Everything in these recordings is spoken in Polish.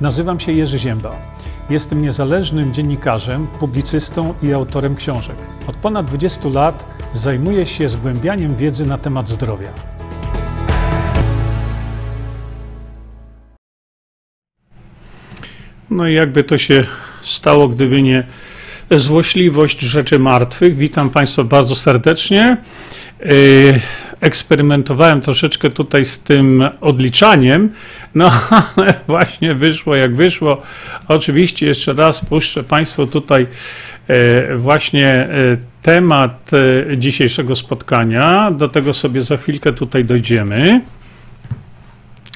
Nazywam się Jerzy Zięba. Jestem niezależnym dziennikarzem, publicystą i autorem książek. Od ponad 20 lat zajmuję się zgłębianiem wiedzy na temat zdrowia. No i jakby to się stało, gdyby nie złośliwość rzeczy martwych. Witam Państwa bardzo serdecznie. Eksperymentowałem troszeczkę tutaj z tym odliczaniem, no ale właśnie wyszło jak wyszło. Oczywiście jeszcze raz puszczę Państwu tutaj e, właśnie e, temat e, dzisiejszego spotkania. Do tego sobie za chwilkę tutaj dojdziemy.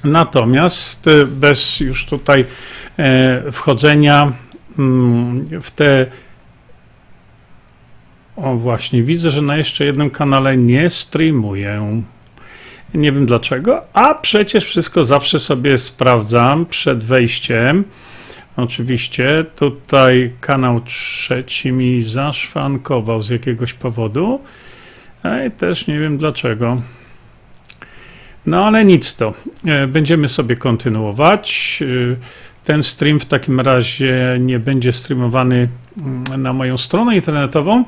Natomiast bez już tutaj wchodzenia mm, w te o właśnie, widzę, że na jeszcze jednym kanale nie streamuję. Nie wiem dlaczego, a przecież wszystko zawsze sobie sprawdzam przed wejściem. Oczywiście tutaj kanał trzeci mi zaszwankował z jakiegoś powodu. I też nie wiem dlaczego. No ale nic to. E, będziemy sobie kontynuować. E, ten stream w takim razie nie będzie streamowany mm, na moją stronę internetową,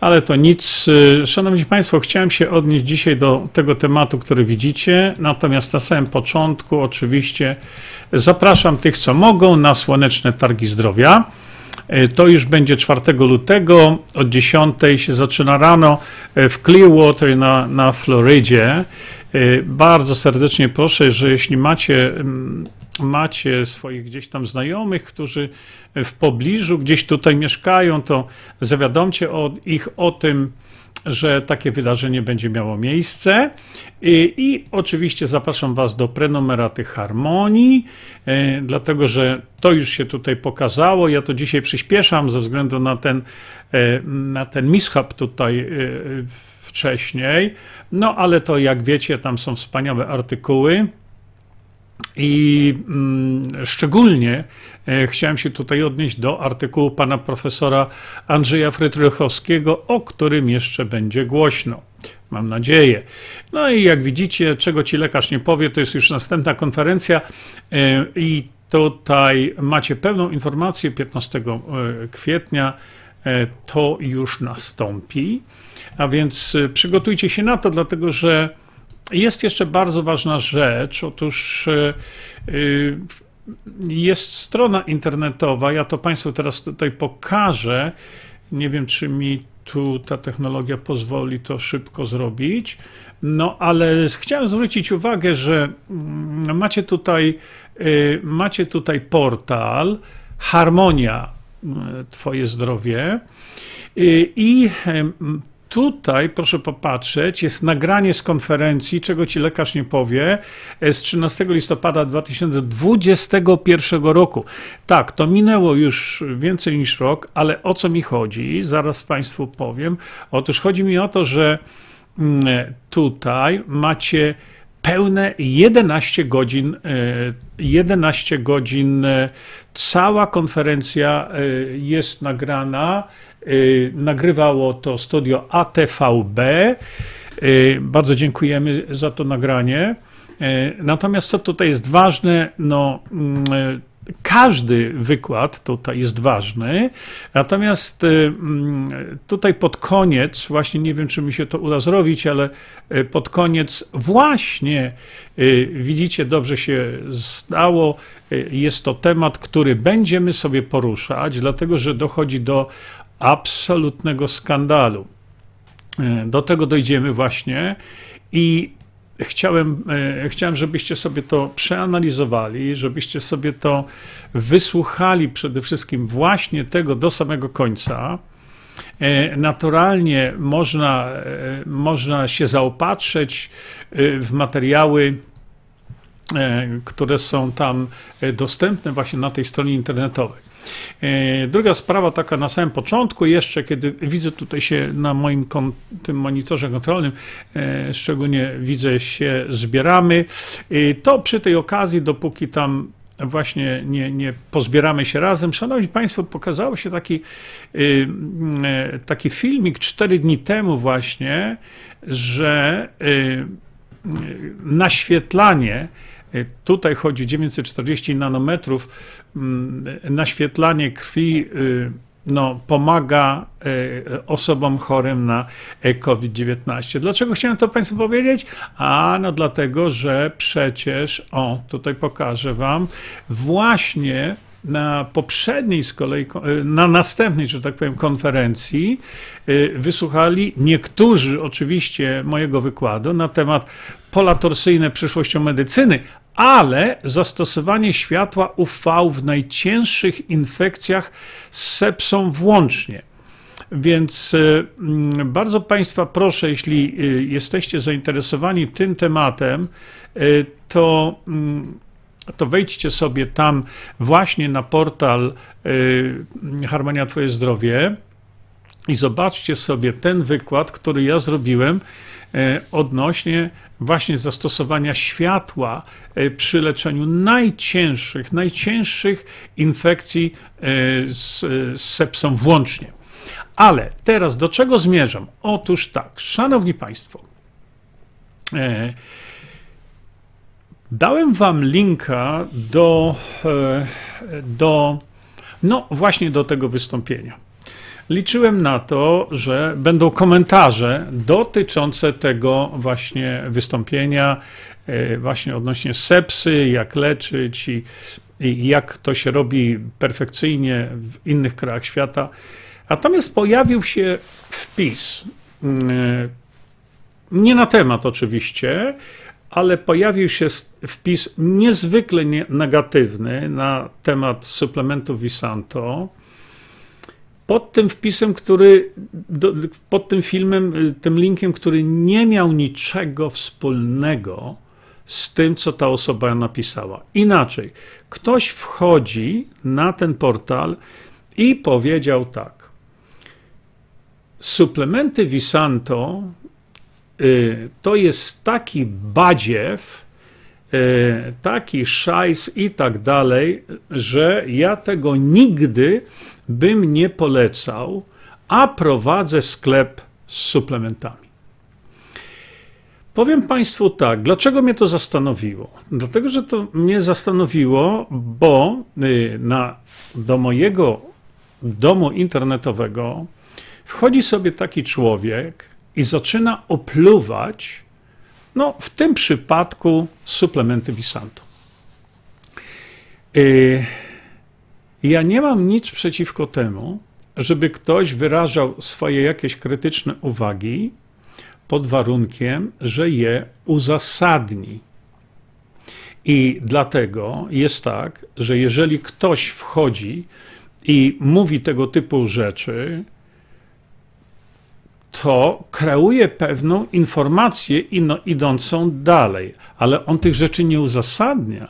ale to nic. Szanowni Państwo, chciałem się odnieść dzisiaj do tego tematu, który widzicie. Natomiast na samym początku, oczywiście, zapraszam tych, co mogą, na słoneczne targi zdrowia. Y, to już będzie 4 lutego, od 10 się zaczyna rano y, w Clearwater na, na Florydzie. Bardzo serdecznie proszę, że jeśli macie mm, macie swoich gdzieś tam znajomych, którzy w pobliżu gdzieś tutaj mieszkają, to zawiadomcie o, ich o tym, że takie wydarzenie będzie miało miejsce. I, I, oczywiście zapraszam Was do prenumeraty Harmonii, e, dlatego że to już się tutaj pokazało. Ja to dzisiaj przyspieszam ze względu na ten, e, na ten mishap tutaj e, wcześniej. No ale to jak wiecie, tam są wspaniałe artykuły. I mm, szczególnie e, chciałem się tutaj odnieść do artykułu pana profesora Andrzeja Frydrychowskiego, o którym jeszcze będzie głośno. Mam nadzieję. No i jak widzicie, czego ci lekarz nie powie, to jest już następna konferencja e, i tutaj macie pełną informację 15 e, kwietnia. To już nastąpi. A więc przygotujcie się na to, dlatego że jest jeszcze bardzo ważna rzecz. Otóż e, e, jest strona internetowa. Ja to Państwu teraz tutaj pokażę. Nie wiem, czy mi tu ta technologia pozwoli to szybko zrobić. No, ale chciałem zwrócić uwagę, że mm, macie tutaj, e, macie tutaj portal Harmonia Twoje zdrowie. I Tutaj, proszę popatrzeć, jest nagranie z konferencji, czego ci lekarz nie powie, z 13 listopada 2021 roku. Tak, to minęło już więcej niż rok, ale o co mi chodzi? Zaraz Państwu powiem. Otóż chodzi mi o to, że mm, tutaj macie pełne 11 godzin, 11 e, godzin. E, cała konferencja e, jest nagrana nagrywało to studio ATVB. Y, bardzo dziękujemy za to nagranie. Y, natomiast co tutaj jest ważne, no mm, każdy wykład tutaj jest ważny, natomiast mm, tutaj pod koniec, właśnie nie wiem, czy mi się to uda zrobić, ale pod koniec właśnie widzicie, dobrze się stało, jest to temat, który będziemy sobie poruszać, dlatego że dochodzi do absolutnego skandalu. E, do tego dojdziemy właśnie i chciałem, e, chciałem, żebyście sobie to przeanalizowali, żebyście sobie to wysłuchali przede wszystkim właśnie tego do samego końca. E, naturalnie można, można się zaopatrzyć w materiały, które są tam dostępne właśnie na tej stronie internetowej. E, druga sprawa, taka na samym początku, jeszcze kiedy widzę tutaj się na moim tym monitorze kontrolnym, e, szczególnie widzę się zbieramy, e, to przy tej okazji, dopóki tam właśnie nie, nie pozbieramy się razem. Szanowni Państwo, pokazało się taki, taki filmik cztery dni temu właśnie, że naświetlanie Tutaj chodzi 940 nanometrów. Mm, naświetlanie krwi no, pomaga osobom chorym na COVID-19. Dlaczego chciałem to Państwu powiedzieć? A no dlatego, że przecież, o, tutaj pokażę Wam, właśnie na poprzedniej z kolei, na następnej, że tak powiem, konferencji wysłuchali niektórzy oczywiście mojego wykładu na temat pola torsyjne przyszłością medycyny, ale zastosowanie światła UV w najcięższych infekcjach z sepsą włącznie. Więc e, bardzo Państwa proszę, jeśli jesteście zainteresowani tym tematem, to to wejdźcie sobie tam właśnie na portal Harmonia Twoje Zdrowie i zobaczcie sobie ten wykład, który ja zrobiłem odnośnie właśnie zastosowania światła y, przy leczeniu najcięższych, najcięższych infekcji z, z sepsą włącznie. Ale teraz do czego zmierzam? Otóż tak, szanowni państwo, Dałem wam linka do, e, do, no właśnie do tego wystąpienia. Liczyłem na to, że będą komentarze dotyczące tego właśnie wystąpienia, e, właśnie odnośnie sepsy, jak leczyć i, i jak to się robi perfekcyjnie w innych krajach świata. Natomiast pojawił się wpis, mm, e, nie na temat oczywiście, ale pojawił się wpis niezwykle negatywny na temat suplementu Visanto. Pod tym wpisem, który, pod tym filmem, tym linkiem, który nie miał niczego wspólnego z tym, co ta osoba napisała. Inaczej, ktoś wchodzi na ten portal i powiedział tak. Suplementy Visanto Y, to jest taki badziew, y, taki szajs i tak dalej, że ja tego nigdy bym nie polecał, a prowadzę sklep z suplementami. Powiem Państwu tak, dlaczego mnie to zastanowiło? Dlatego, że to mnie zastanowiło, bo y, na, do mojego domu internetowego wchodzi sobie taki człowiek, i zaczyna opluwać, no w tym przypadku suplementy Visanto. Ja nie mam nic przeciwko temu, żeby ktoś wyrażał swoje jakieś krytyczne uwagi pod warunkiem, że je uzasadni. I dlatego jest tak, że jeżeli ktoś wchodzi i mówi tego typu rzeczy, to kreuje pewną informację idącą dalej, ale on tych rzeczy nie uzasadnia.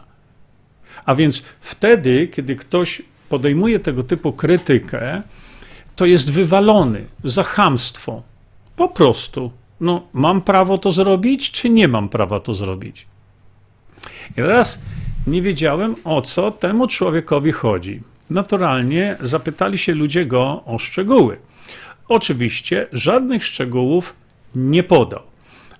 A więc wtedy, kiedy ktoś podejmuje tego typu krytykę, to jest wywalony za chamstwo. Po prostu. No, mam prawo to zrobić, czy nie mam prawa to zrobić? I teraz nie wiedziałem, o co temu człowiekowi chodzi. Naturalnie zapytali się ludzie go o szczegóły. Oczywiście żadnych szczegółów nie podał.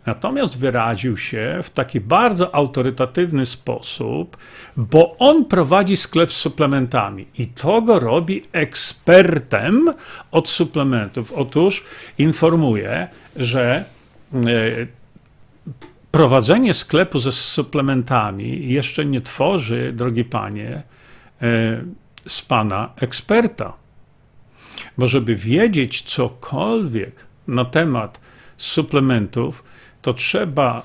Natomiast wyraził się w taki bardzo autorytatywny sposób, bo on prowadzi sklep z suplementami i to go robi ekspertem od suplementów. Otóż informuje, że e, prowadzenie sklepu ze suplementami jeszcze nie tworzy, drogi panie, e, z pana eksperta. Bo żeby wiedzieć cokolwiek na temat suplementów, to trzeba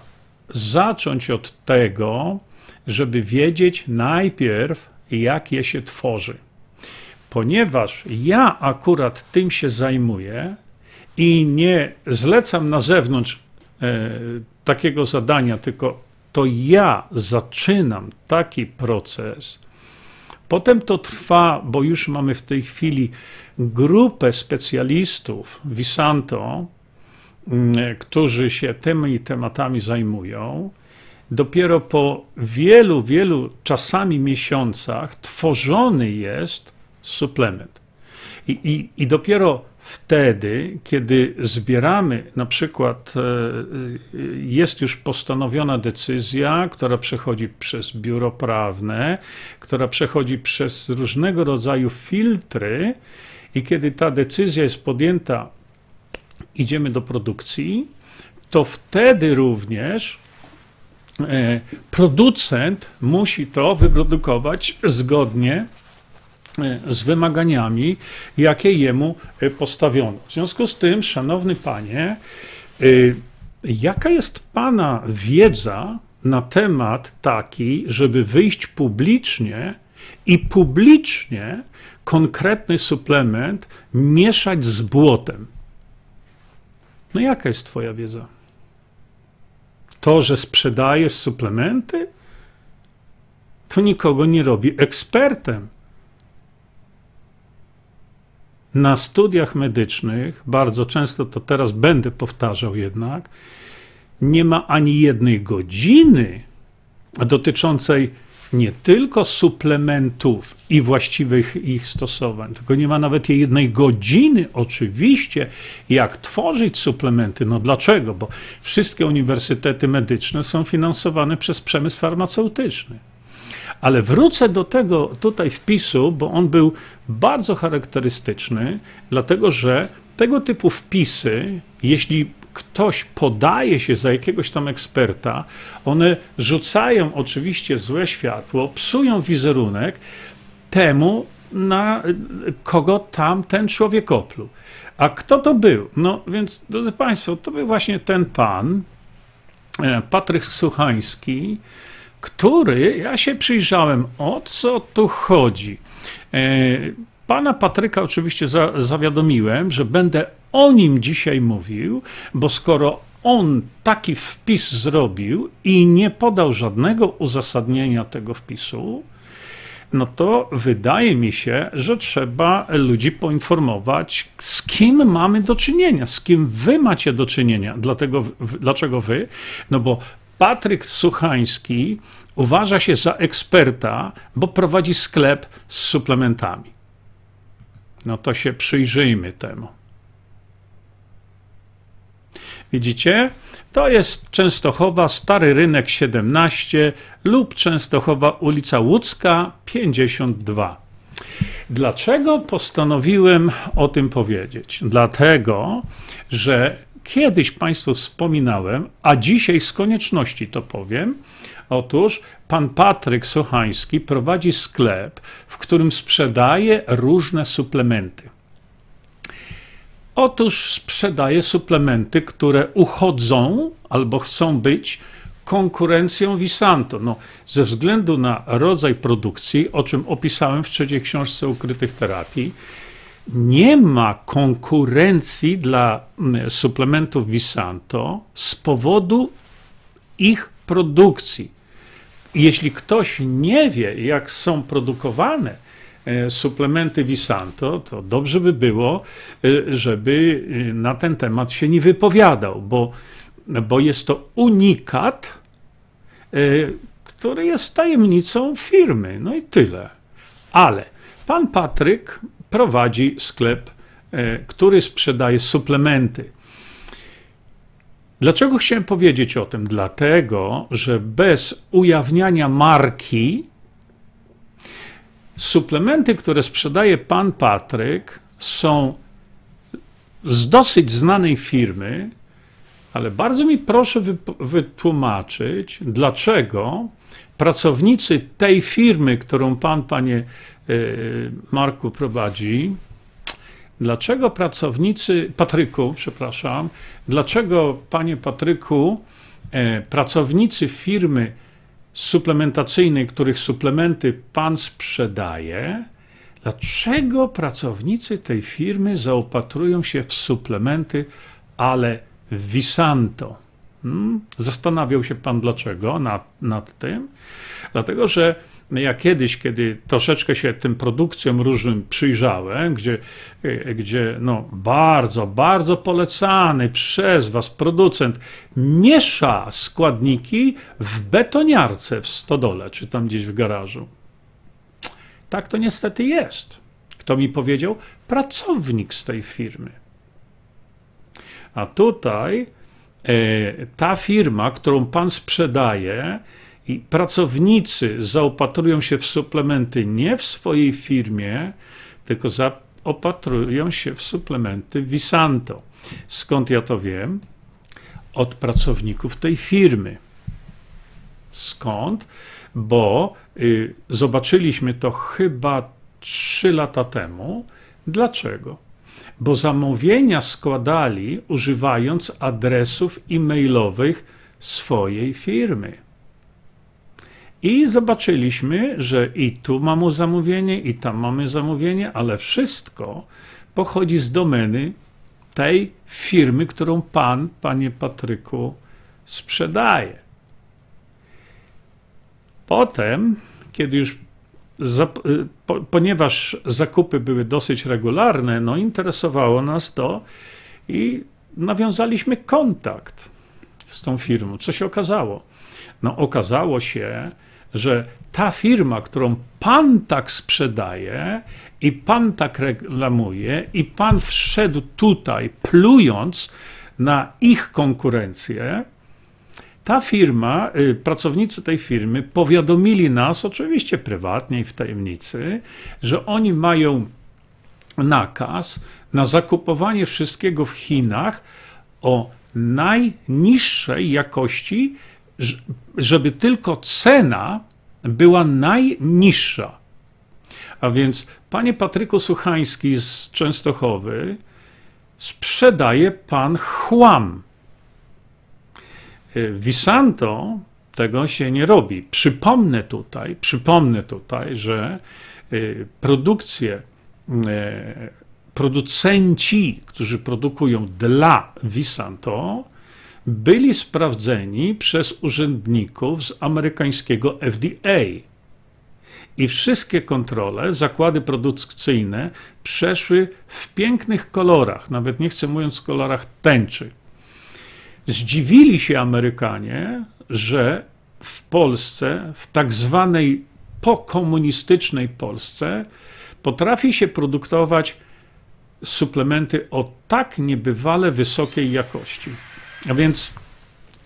zacząć od tego, żeby wiedzieć najpierw, jak je się tworzy. Ponieważ ja akurat tym się zajmuję i nie zlecam na zewnątrz e, takiego zadania, tylko to ja zaczynam taki proces, Potem to trwa, bo już mamy w tej chwili grupę specjalistów Visanto, którzy się tymi tematami zajmują. Dopiero po wielu, wielu czasami miesiącach tworzony jest suplement. I, i, i dopiero wtedy, kiedy zbieramy, na przykład e, e, jest już postanowiona decyzja, która przechodzi przez biuro prawne, która przechodzi przez różnego rodzaju filtry, i kiedy ta decyzja jest podjęta, idziemy do produkcji, to wtedy również e, producent musi to wyprodukować zgodnie E, z wymaganiami, jakie jemu e, postawiono. W związku z tym, szanowny panie, jaka jest pana wiedza na temat taki, żeby wyjść publicznie i publicznie konkretny suplement mieszać z błotem? No jaka jest twoja wiedza? To, że sprzedajesz suplementy, to nikogo nie robi ekspertem na studiach medycznych, bardzo często to teraz będę powtarzał jednak, nie ma ani jednej godziny dotyczącej nie tylko suplementów i właściwych ich stosowań, tylko nie ma nawet jednej godziny, oczywiście, jak tworzyć suplementy. No dlaczego? Bo wszystkie uniwersytety medyczne są finansowane przez przemysł farmaceutyczny. Ale wrócę do tego tutaj wpisu, bo on był bardzo charakterystyczny, dlatego że tego typu wpisy, jeśli ktoś podaje się za jakiegoś tam eksperta, one rzucają oczywiście złe światło, psują wizerunek temu, na kogo tam ten człowiek opluł. A kto to był? No więc, drodzy Państwo, to był właśnie ten pan, e, Patryk Suchański, który, ja się przyjrzałem, o co tu chodzi. Pana Patryka oczywiście za, zawiadomiłem, że będę o nim dzisiaj mówił, bo skoro on taki wpis zrobił i nie podał żadnego uzasadnienia tego wpisu, no to wydaje mi się, że trzeba ludzi poinformować, z kim mamy do czynienia, z kim wy macie do czynienia. Dlatego, dlaczego wy? No bo Patryk Suchański uważa się za eksperta, bo prowadzi sklep z suplementami. No to się przyjrzyjmy temu. Widzicie? To jest Częstochowa, Stary Rynek 17 lub Częstochowa, ulica Łódzka 52. Dlaczego postanowiłem o tym powiedzieć? Dlatego, że kiedyś Państwu wspominałem, a dzisiaj z konieczności to powiem. Otóż pan Patryk Sochański prowadzi sklep, w którym sprzedaje różne suplementy. Otóż sprzedaje suplementy, które uchodzą albo chcą być konkurencją Visanto. No, ze względu na rodzaj produkcji, o czym opisałem w trzeciej książce ukrytych terapii, nie ma konkurencji dla mm, suplementów Visanto z powodu ich produkcji. Jeśli ktoś nie wie, jak są produkowane e, suplementy Visanto, to dobrze by było, e, żeby e, na ten temat się nie wypowiadał, bo, bo jest to unikat, który jest tajemnicą firmy. No i tyle. Ale pan Patryk prowadzi sklep, który sprzedaje suplementy. Dlaczego chciałem powiedzieć o tym? Dlatego, że bez ujawniania marki suplementy, które sprzedaje pan Patryk, są z dosyć znanej firmy, ale bardzo mi proszę wytłumaczyć, dlaczego pracownicy tej firmy, którą pan, panie y, Marku, prowadzi, dlaczego pracownicy, Patryku, przepraszam, dlaczego, panie Patryku, e, pracownicy firmy suplementacyjnej, których suplementy pan sprzedaje, dlaczego pracownicy tej firmy zaopatrują się w suplementy, ale Visanto? Hmm? Zastanawiał się pan dlaczego nad, nad tym? Dlatego, że ja kiedyś, kiedy troszeczkę się tym produkcjom różnym przyjrzałem, gdzie, gdzie no bardzo, bardzo polecany przez was producent miesza składniki w betoniarce w stodole, czy tam gdzieś w garażu. Tak to niestety jest. Kto mi powiedział? Pracownik z tej firmy. A tutaj e, ta firma, którą pan sprzedaje, i pracownicy zaopatrują się w suplementy nie w swojej firmie, tylko zaopatrują się w suplementy Visanto. Skąd ja to wiem? Od pracowników tej firmy. Skąd? Bo y, zobaczyliśmy to chyba trzy lata temu. Dlaczego? Bo zamówienia składali używając adresów e-mailowych swojej firmy. I zobaczyliśmy, że i tu mamy zamówienie, i tam mamy zamówienie, ale wszystko pochodzi z domeny tej firmy, którą pan, panie Patryku, sprzedaje. Potem, kiedy już, po, ponieważ zakupy były dosyć regularne, no interesowało nas to i nawiązaliśmy kontakt z tą firmą. Co się okazało? No, okazało się, że ta firma, którą pan tak sprzedaje i pan tak reklamuje, i pan wszedł tutaj plując na ich konkurencję, ta firma, y, pracownicy tej firmy powiadomili nas, oczywiście prywatnie i w tajemnicy, że oni mają nakaz na zakupowanie wszystkiego w Chinach o najniższej jakości żeby tylko cena była najniższa. A więc, panie Patryku Suchański z Częstochowy, sprzedaje pan chłam. Y, Visanto tego się nie robi. Przypomnę tutaj, przypomnę tutaj, że y, produkcje, y, producenci, którzy produkują dla Visanto, byli sprawdzeni przez urzędników z amerykańskiego FDA. I wszystkie kontrole, zakłady produkcyjne przeszły w pięknych kolorach, nawet nie chcę mówiąc kolorach tęczy. Zdziwili się Amerykanie, że w Polsce, w tak zwanej pokomunistycznej Polsce, potrafi się produkować suplementy o tak niebywale wysokiej jakości. A więc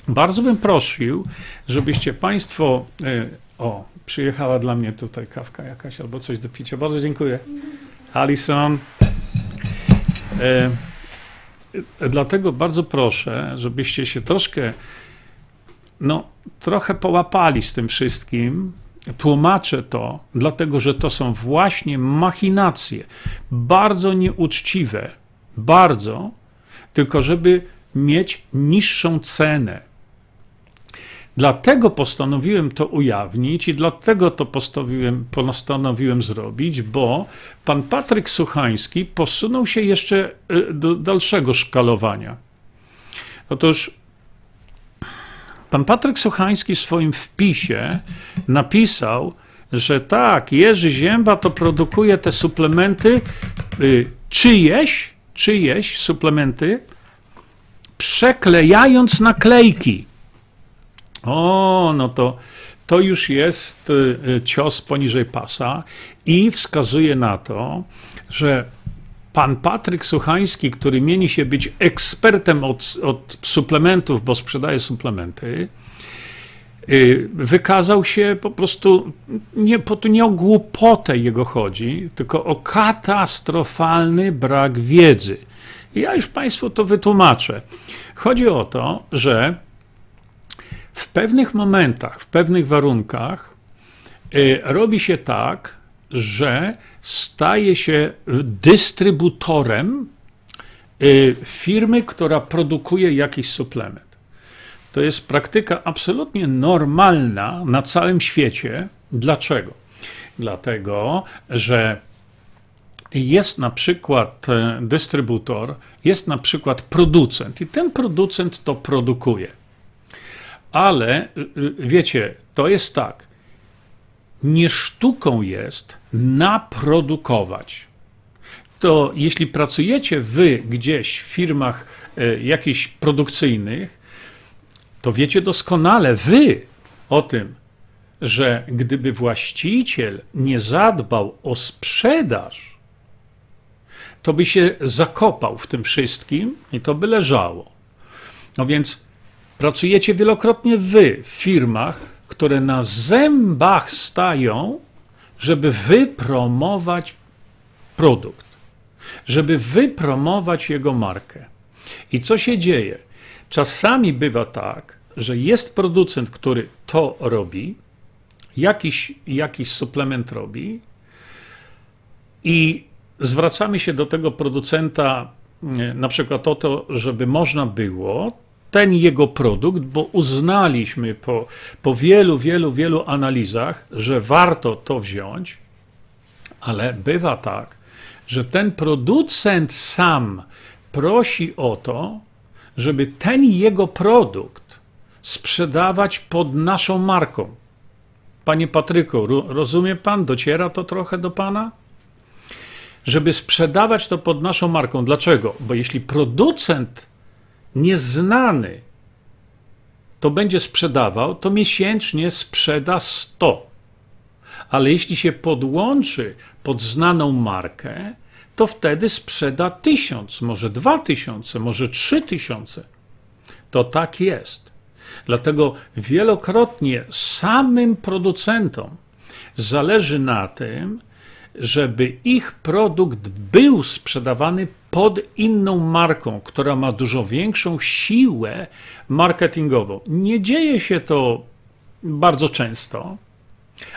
bardzo bym prosił, żebyście Państwo. E, o, przyjechała dla mnie tutaj kawka jakaś albo coś do picia. Bardzo dziękuję. Alison. E, dlatego bardzo proszę, żebyście się troszkę, no, trochę połapali z tym wszystkim. Tłumaczę to, dlatego że to są właśnie machinacje, bardzo nieuczciwe, bardzo, tylko żeby mieć niższą cenę. Dlatego postanowiłem to ujawnić i dlatego to postanowiłem, postanowiłem zrobić, bo pan Patryk Suchański posunął się jeszcze e, do dalszego szkalowania. Otóż pan Patryk Suchański w swoim wpisie napisał, że tak, Jerzy Zięba to produkuje te suplementy y, czyjeś, czyjeś suplementy, przeklejając naklejki. O, no to to już jest y, y, cios poniżej pasa i wskazuje na to, że pan Patryk Suchański, który mieni się być ekspertem od, od suplementów, bo sprzedaje suplementy, y, wykazał się po prostu, nie, po nie o głupotę jego chodzi, tylko o katastrofalny brak wiedzy. Ja już Państwu to wytłumaczę. Chodzi o to, że w pewnych momentach, w pewnych warunkach y, robi się tak, że staje się dystrybutorem y, firmy, która produkuje jakiś suplement. To jest praktyka absolutnie normalna na całym świecie. Dlaczego? Dlatego, że jest na przykład e, dystrybutor, jest na przykład producent i ten producent to produkuje. Ale wiecie, to jest tak. Nie sztuką jest naprodukować. To jeśli pracujecie wy gdzieś w firmach e, jakichś produkcyjnych, to wiecie doskonale wy o tym, że gdyby właściciel nie zadbał o sprzedaż, to by się zakopał w tym wszystkim i to by leżało. No więc pracujecie wielokrotnie wy w firmach, które na zębach stają, żeby wypromować produkt, żeby wypromować jego markę. I co się dzieje? Czasami bywa tak, że jest producent, który to robi, jakiś, jakiś suplement robi, i zwracamy się do tego producenta e, na przykład o to, żeby można było ten jego produkt, bo uznaliśmy po, po wielu, wielu, wielu analizach, że warto to wziąć, ale bywa tak, że ten producent sam prosi o to, żeby ten jego produkt sprzedawać pod naszą marką. Panie Patryku, rozumie pan? Dociera to trochę do pana? Żeby sprzedawać to pod naszą marką. Dlaczego? Bo jeśli producent nieznany to będzie sprzedawał, to miesięcznie sprzeda 100. Ale jeśli się podłączy pod znaną markę, to wtedy sprzeda 1000, może 2000, może 3000. To tak jest. Dlatego wielokrotnie samym producentom zależy na tym, żeby ich produkt był sprzedawany pod inną marką, która ma dużo większą siłę marketingową. Nie dzieje się to bardzo często,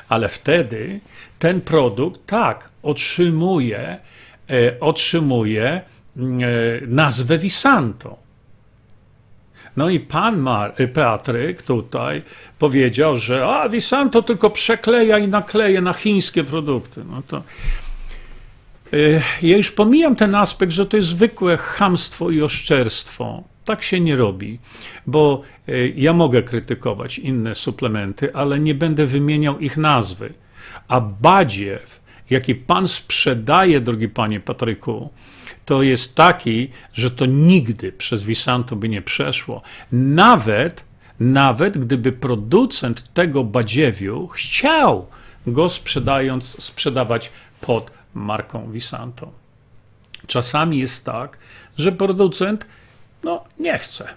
ale wtedy ten produkt tak otrzymuje, e, otrzymuje e, nazwę Visanto. No i pan Mar y, Patryk tutaj powiedział, że a Visanto tylko przekleja i nakleja na chińskie produkty. No to y, ja już pomijam ten aspekt, że to jest zwykłe chamstwo i oszczerstwo. Tak się nie robi, bo y, ja mogę krytykować inne suplementy, ale nie będę wymieniał ich nazwy. A badziew, jaki pan sprzedaje, drogi panie Patryku, to jest taki, że to nigdy przez Visanto by nie przeszło. Nawet, nawet gdyby producent tego badziewiu chciał go sprzedając, sprzedawać pod marką Visanto. Czasami jest tak, że producent no, nie chce,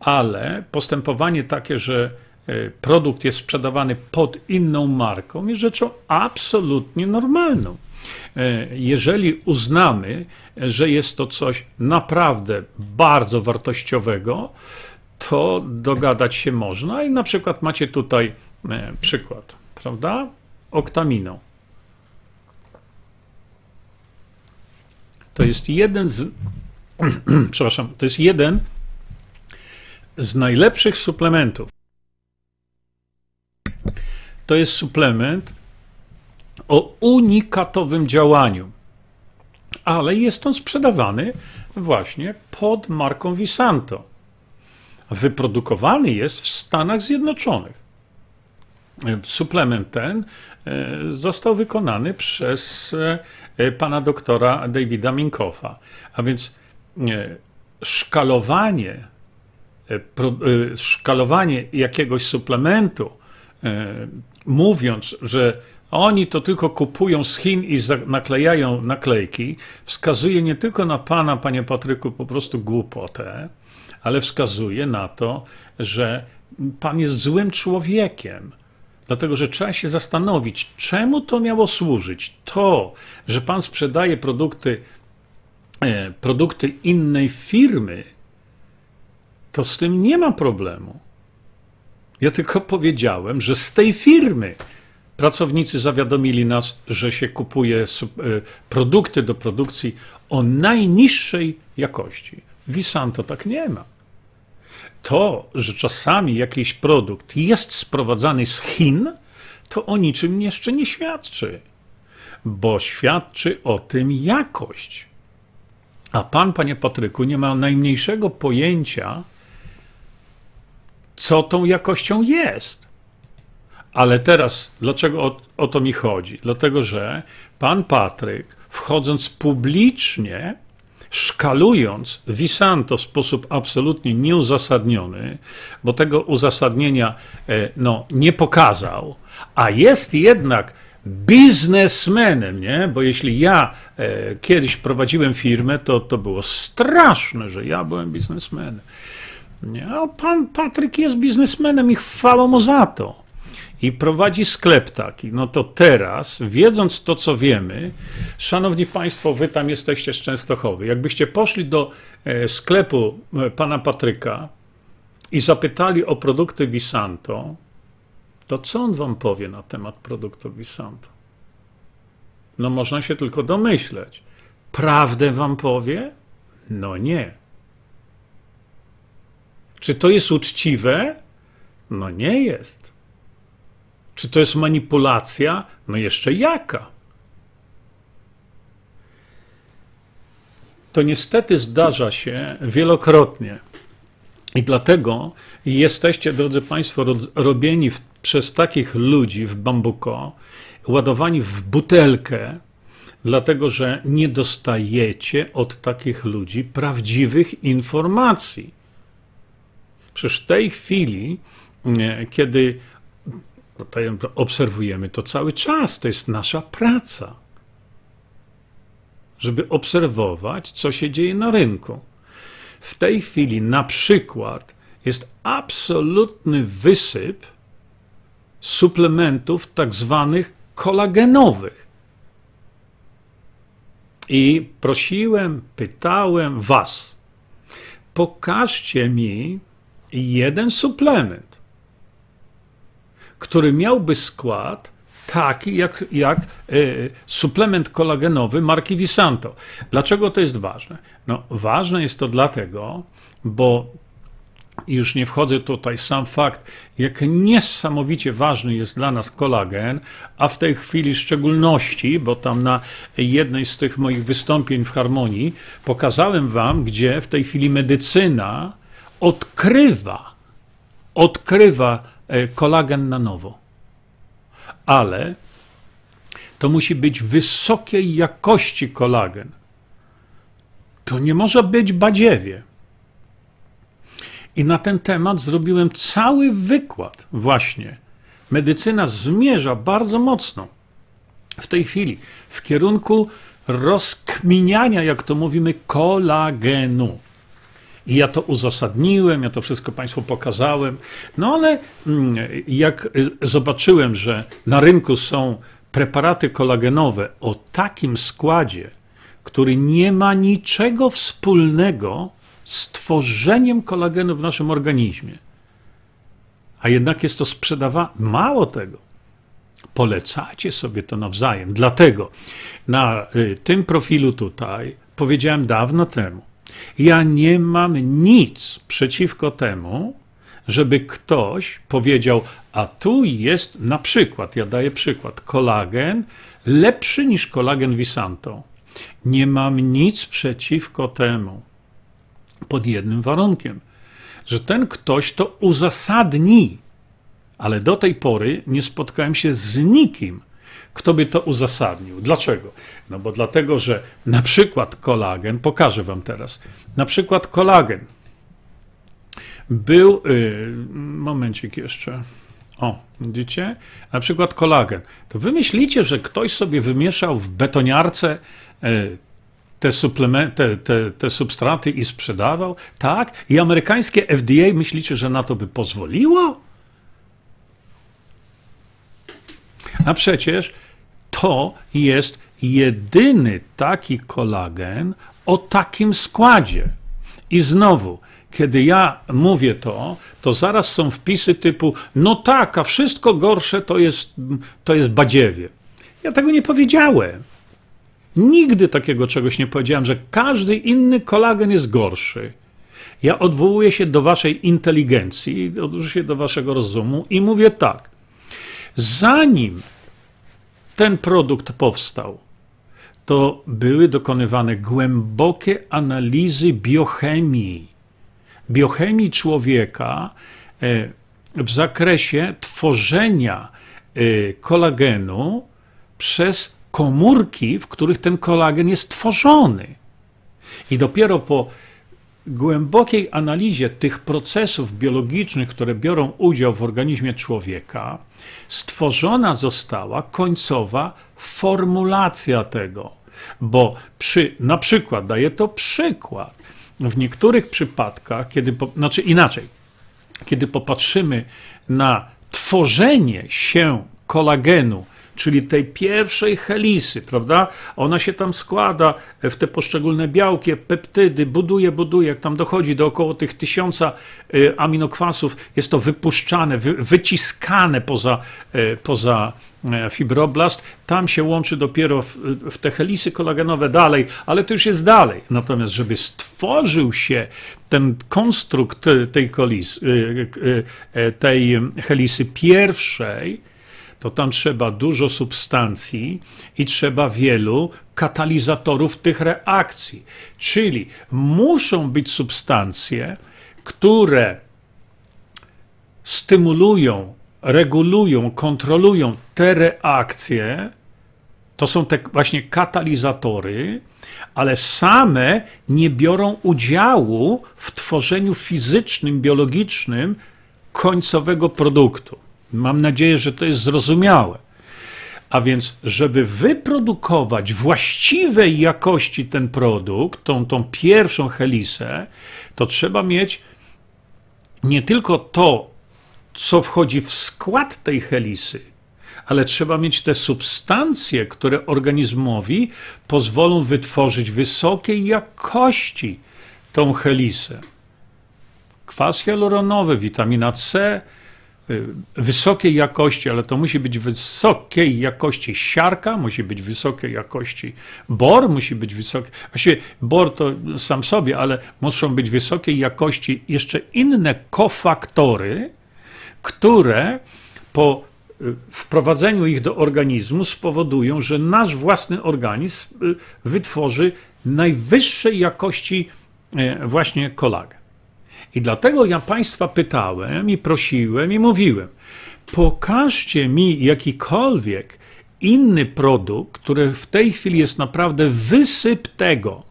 ale postępowanie takie, że e, produkt jest sprzedawany pod inną marką, jest rzeczą absolutnie normalną. E, jeżeli uznamy, że jest to coś naprawdę bardzo wartościowego, to dogadać się można i na przykład macie tutaj e, przykład, prawda? Oktamino. To jest jeden z, przepraszam, to jest jeden z najlepszych suplementów. To jest suplement, o unikatowym działaniu, ale jest on sprzedawany właśnie pod marką Visanto. Wyprodukowany jest w Stanach Zjednoczonych. Suplement ten e, został wykonany przez e, pana doktora Davida Minkoffa. A więc e, szkalowanie, szkalowanie jakiegoś suplementu, mówiąc, że oni to tylko kupują z Chin i naklejają naklejki. Wskazuje nie tylko na pana, panie Patryku, po prostu głupotę, ale wskazuje na to, że pan jest złym człowiekiem. Dlatego, że trzeba się zastanowić, czemu to miało służyć. To, że pan sprzedaje produkty, e, produkty innej firmy, to z tym nie ma problemu. Ja tylko powiedziałem, że z tej firmy Pracownicy zawiadomili nas, że się kupuje e, produkty do produkcji o najniższej jakości. Visanto tak nie ma. To, że czasami jakiś produkt jest sprowadzany z Chin, to o niczym jeszcze nie świadczy, bo świadczy o tym jakość. A pan, panie Patryku, nie ma najmniejszego pojęcia, co tą jakością jest. Ale teraz, dlaczego o, o to mi chodzi? Dlatego, że pan Patryk, wchodząc publicznie, szkalując Visanto w sposób absolutnie nieuzasadniony, bo tego uzasadnienia e, no, nie pokazał, a jest jednak biznesmenem, nie? Bo jeśli ja e, kiedyś prowadziłem firmę, to to było straszne, że ja byłem biznesmenem. Nie? A pan Patryk jest biznesmenem i chwała mu za to. I prowadzi sklep taki. No to teraz, wiedząc to, co wiemy, szanowni państwo, wy tam jesteście z Częstochowy. Jakbyście poszli do e, sklepu e, pana Patryka i zapytali o produkty Visanto, to co on wam powie na temat produktów Visanto? No można się tylko domyśleć. Prawdę wam powie? No nie. Czy to jest uczciwe? No nie jest. Czy to jest manipulacja? No jeszcze jaka? To niestety zdarza się wielokrotnie. I dlatego jesteście, drodzy Państwo, robieni w, przez takich ludzi w bambuko, ładowani w butelkę, dlatego że nie dostajecie od takich ludzi prawdziwych informacji. Przecież w tej chwili, kiedy obserwujemy to cały czas, to jest nasza praca, żeby obserwować, co się dzieje na rynku. W tej chwili na przykład jest absolutny wysyp suplementów tak zwanych kolagenowych. I prosiłem, pytałem Was, pokażcie mi jeden suplement, który miałby skład taki jak, jak y, suplement kolagenowy marki Visanto. Dlaczego to jest ważne? No, ważne jest to dlatego, bo już nie wchodzę tutaj sam fakt, jak niesamowicie ważny jest dla nas kolagen, a w tej chwili w szczególności, bo tam na jednej z tych moich wystąpień w Harmonii pokazałem wam, gdzie w tej chwili medycyna odkrywa, odkrywa kolagen na nowo. Ale to musi być wysokiej jakości kolagen. To nie może być badziewie. I na ten temat zrobiłem cały wykład właśnie. Medycyna zmierza bardzo mocno w tej chwili w kierunku rozkminiania, jak to mówimy, kolagenu. I ja to uzasadniłem, ja to wszystko Państwu pokazałem. No ale mm, jak zobaczyłem, że na rynku są preparaty kolagenowe o takim składzie, który nie ma niczego wspólnego z tworzeniem kolagenu w naszym organizmie, a jednak jest to sprzedawane, mało tego, polecacie sobie to nawzajem. Dlatego na y, tym profilu tutaj powiedziałem dawno temu, ja nie mam nic przeciwko temu, żeby ktoś powiedział, a tu jest na przykład, ja daję przykład, kolagen lepszy niż kolagen Visanto. Nie mam nic przeciwko temu, pod jednym warunkiem, że ten ktoś to uzasadni. Ale do tej pory nie spotkałem się z nikim, kto by to uzasadnił. Dlaczego? No bo dlatego, że na przykład kolagen, pokażę wam teraz, na przykład kolagen był, yy, momencik jeszcze, o, widzicie? Na przykład kolagen. To wy myślicie, że ktoś sobie wymieszał w betoniarce yy, te, te, te substraty i sprzedawał? Tak? I amerykańskie FDA myślicie, że na to by pozwoliło? A przecież to jest jedyny taki kolagen o takim składzie. I znowu, kiedy ja mówię to, to zaraz są wpisy typu: No tak, a wszystko gorsze to jest, to jest badziewie. Ja tego nie powiedziałem. Nigdy takiego czegoś nie powiedziałem, że każdy inny kolagen jest gorszy. Ja odwołuję się do waszej inteligencji, odwołuję się do waszego rozumu i mówię tak. Zanim ten produkt powstał, to były dokonywane głębokie analizy biochemii, biochemii człowieka e, w zakresie tworzenia e, kolagenu przez komórki, w których ten kolagen jest tworzony. I dopiero po głębokiej analizie tych procesów biologicznych, które biorą udział w organizmie człowieka, stworzona została końcowa formulacja tego. Bo przy, na przykład, daję to przykład, w niektórych przypadkach, kiedy, znaczy inaczej, kiedy popatrzymy na tworzenie się kolagenu czyli tej pierwszej helisy, prawda? Ona się tam składa w te poszczególne białki, peptydy, buduje, buduje, jak tam dochodzi do około tych tysiąca y, aminokwasów, jest to wypuszczane, wyciskane poza, y, poza e, fibroblast, tam się łączy dopiero w, w, te helisy kolagenowe dalej, ale to już jest dalej. Natomiast, żeby stworzył się ten konstrukt tej, kolis, y, tej helisy pierwszej, to tam trzeba dużo substancji i trzeba wielu katalizatorów tych reakcji. Czyli muszą być substancje, które stymulują, regulują, kontrolują te reakcje. To są te właśnie katalizatory, ale same nie biorą udziału w tworzeniu fizycznym, biologicznym końcowego produktu. Mam nadzieję, że to jest zrozumiałe. A więc, żeby wyprodukować właściwej jakości ten produkt, tą, tą pierwszą helisę, to trzeba mieć nie tylko to, co wchodzi w skład tej helisy, ale trzeba mieć te substancje, które organizmowi pozwolą wytworzyć wysokiej jakości tą helisę. Kwas hialuronowy, witamina C, wysokiej jakości, ale to musi być wysokiej jakości siarka, musi być wysokiej jakości bor, musi być wysoki. Właściwie bor to sam sobie, ale muszą być wysokiej jakości jeszcze inne kofaktory, które po y, wprowadzeniu ich do organizmu spowodują, że nasz własny organizm y, wytworzy najwyższej jakości właśnie kolagen. I dlatego ja Państwa pytałem i prosiłem i mówiłem: pokażcie mi jakikolwiek inny produkt, który w tej chwili jest naprawdę wysyp tego.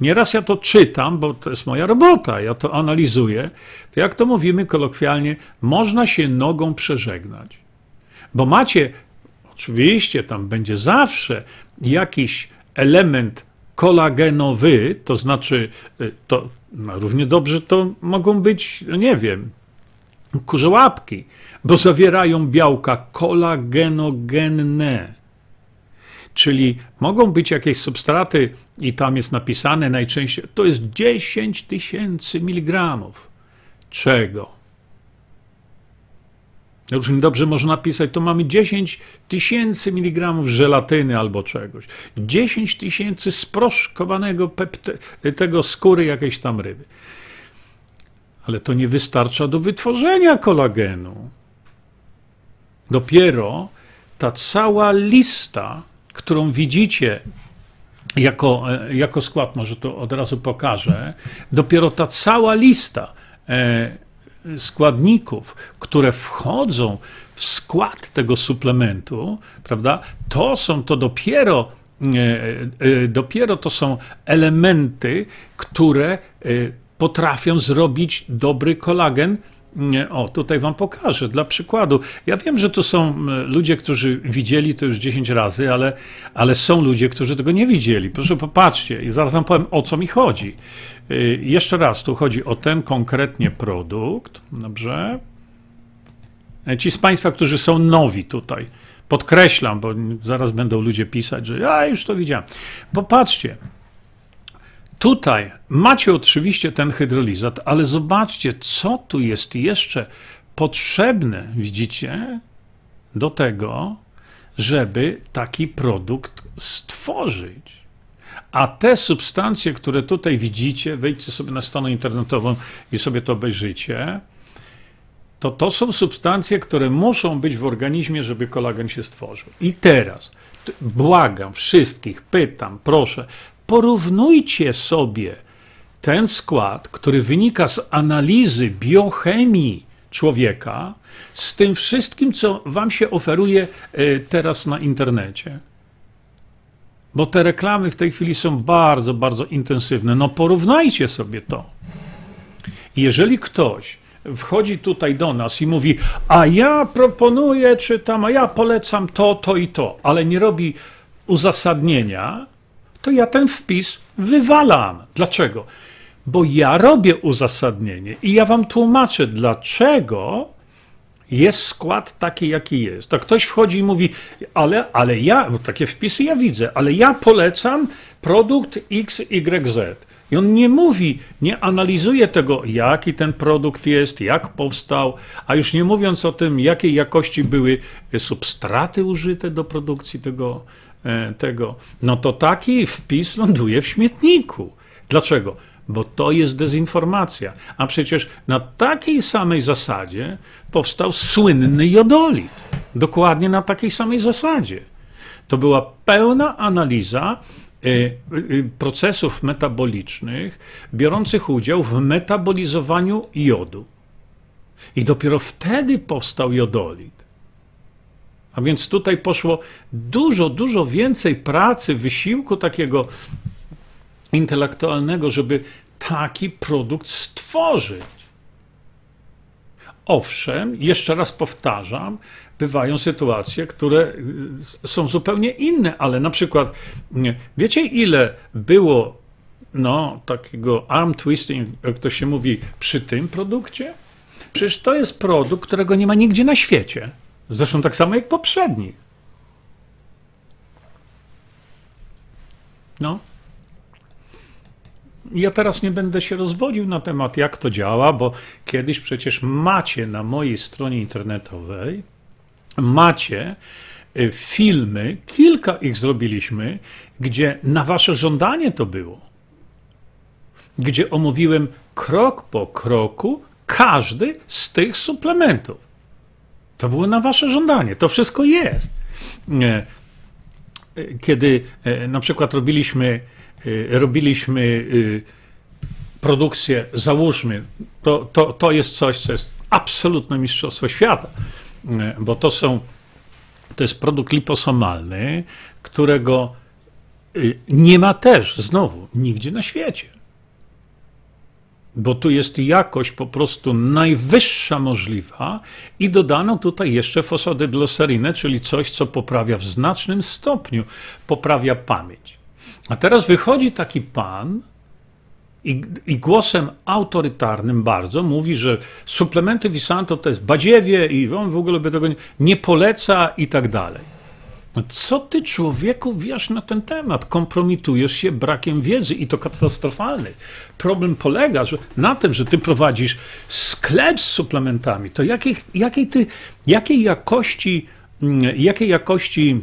Nieraz ja to czytam, bo to jest moja robota, ja to analizuję. To jak to mówimy kolokwialnie, można się nogą przeżegnać. Bo macie, oczywiście, tam będzie zawsze jakiś element kolagenowy, to znaczy y, to, no, równie dobrze to mogą być, no nie wiem, kurze łapki, bo zawierają białka kolagenogenne. Czyli mogą być jakieś substraty, i tam jest napisane najczęściej, to jest 10 tysięcy miligramów. Czego? Już dobrze można napisać, to mamy 10 tysięcy miligramów żelatyny albo czegoś. 10 tysięcy sproszkowanego pepte, tego skóry jakiejś tam ryby. Ale to nie wystarcza do wytworzenia kolagenu. Dopiero ta cała lista, którą widzicie jako, e, jako skład, może to od razu pokażę, dopiero ta cała lista e, składników, które wchodzą w skład tego suplementu, prawda, to są to dopiero, e, e, dopiero to są elementy, które e, potrafią zrobić dobry kolagen o, tutaj wam pokażę, dla przykładu. Ja wiem, że to są ludzie, którzy widzieli to już 10 razy, ale, ale są ludzie, którzy tego nie widzieli. Proszę popatrzcie i zaraz wam powiem, o co mi chodzi. Y, jeszcze raz, tu chodzi o ten konkretnie produkt, dobrze? E, ci z Państwa, którzy są nowi tutaj, podkreślam, bo zaraz będą ludzie pisać, że ja już to widziałem. Popatrzcie, Tutaj macie oczywiście ten hydrolizat, ale zobaczcie, co tu jest jeszcze potrzebne, widzicie, do tego, żeby taki produkt stworzyć. A te substancje, które tutaj widzicie, wejdźcie sobie na stronę internetową i sobie to obejrzycie, to to są substancje, które muszą być w organizmie, żeby kolagen się stworzył. I teraz błagam wszystkich, pytam, proszę, porównujcie sobie ten skład, który wynika z analizy biochemii człowieka, z tym wszystkim, co Wam się oferuje e, teraz na internecie. Bo te reklamy w tej chwili są bardzo, bardzo intensywne. No porównajcie sobie to. Jeżeli ktoś wchodzi tutaj do nas i mówi, a ja proponuję, czy tam, a ja polecam to, to i to, ale nie robi uzasadnienia, to ja ten wpis wywalam. Dlaczego? Bo ja robię uzasadnienie i ja wam tłumaczę, dlaczego jest skład taki, jaki jest. To ktoś wchodzi i mówi, ale, ale ja, takie wpisy ja widzę, ale ja polecam produkt XYZ. I on nie mówi, nie analizuje tego, jaki ten produkt jest, jak powstał, a już nie mówiąc o tym, jakiej jakości były substraty użyte do produkcji tego, tego no to taki wpis ląduje w śmietniku. Dlaczego? Bo to jest dezinformacja. A przecież na takiej samej zasadzie powstał słynny jodolit. Dokładnie na takiej samej zasadzie. To była pełna analiza Y, y, procesów metabolicznych biorących udział w metabolizowaniu jodu. I dopiero wtedy powstał jodolit. A więc tutaj poszło dużo, dużo więcej pracy, wysiłku takiego intelektualnego, żeby taki produkt stworzyć. Owszem, jeszcze raz powtarzam, bywają sytuacje, które y, są zupełnie inne, ale na przykład, wiecie, ile było no, takiego arm twisting, jak to się mówi, przy tym produkcie? Przecież to jest produkt, którego nie ma nigdzie na świecie. Zresztą tak samo jak poprzedni. No. Ja teraz nie będę się rozwodził na temat, jak to działa, bo kiedyś przecież macie na mojej stronie internetowej macie y, filmy, kilka ich zrobiliśmy, gdzie na wasze żądanie to było. Gdzie omówiłem krok po kroku każdy z tych suplementów. To było na wasze żądanie. To wszystko jest. Y, kiedy y, na przykład robiliśmy, robiliśmy produkcję, załóżmy, to, to, to jest coś, co jest absolutne mistrzostwo świata E, bo to są, to jest produkt liposomalny, którego nie ma też znowu nigdzie na świecie. Bo tu jest jakość po prostu najwyższa możliwa i dodano tutaj jeszcze fosfodydgloserinę, czyli coś, co poprawia w znacznym stopniu, poprawia pamięć. A teraz wychodzi taki pan, i, i, głosem autorytarnym bardzo mówi, że suplementy Visanto to jest badziewie i on w ogóle by tego nie, nie poleca i tak dalej. No co ty człowieku wiesz na ten temat? Kompromitujesz się brakiem wiedzy i to katastrofalny. Problem polega że, na tym, że ty prowadzisz sklep z suplementami. To jakiej, jakiej, ty, jakiej jakości, mm, jakiej jakości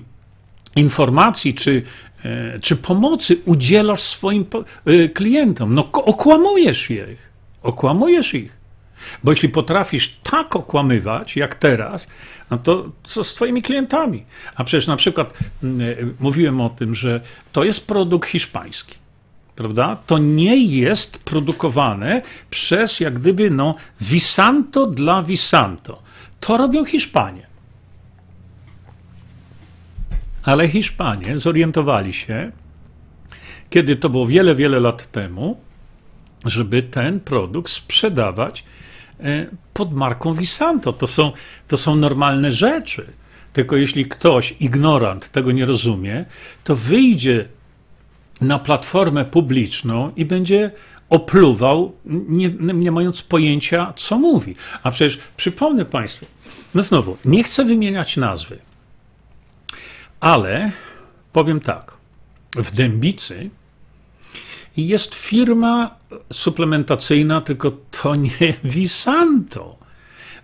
informacji czy E, czy pomocy udzielasz swoim e, klientom. No, okłamujesz ich. Okłamujesz ich. Bo jeśli potrafisz tak okłamywać, jak teraz, no to co z Twoimi klientami? A przecież na przykład e, mówiłem o tym, że to jest produkt hiszpański. Prawda? To nie jest produkowane przez jak gdyby no, Visanto dla Visanto. To robią Hiszpanie. Ale Hiszpanie zorientowali się, kiedy to było wiele, wiele lat temu, żeby ten produkt sprzedawać pod marką Visanto. To są, to są normalne rzeczy. Tylko jeśli ktoś, ignorant, tego nie rozumie, to wyjdzie na platformę publiczną i będzie opluwał, nie, nie mając pojęcia, co mówi. A przecież przypomnę Państwu, no znowu, nie chcę wymieniać nazwy, ale powiem tak, w Dębicy jest firma suplementacyjna, tylko to nie Visanto.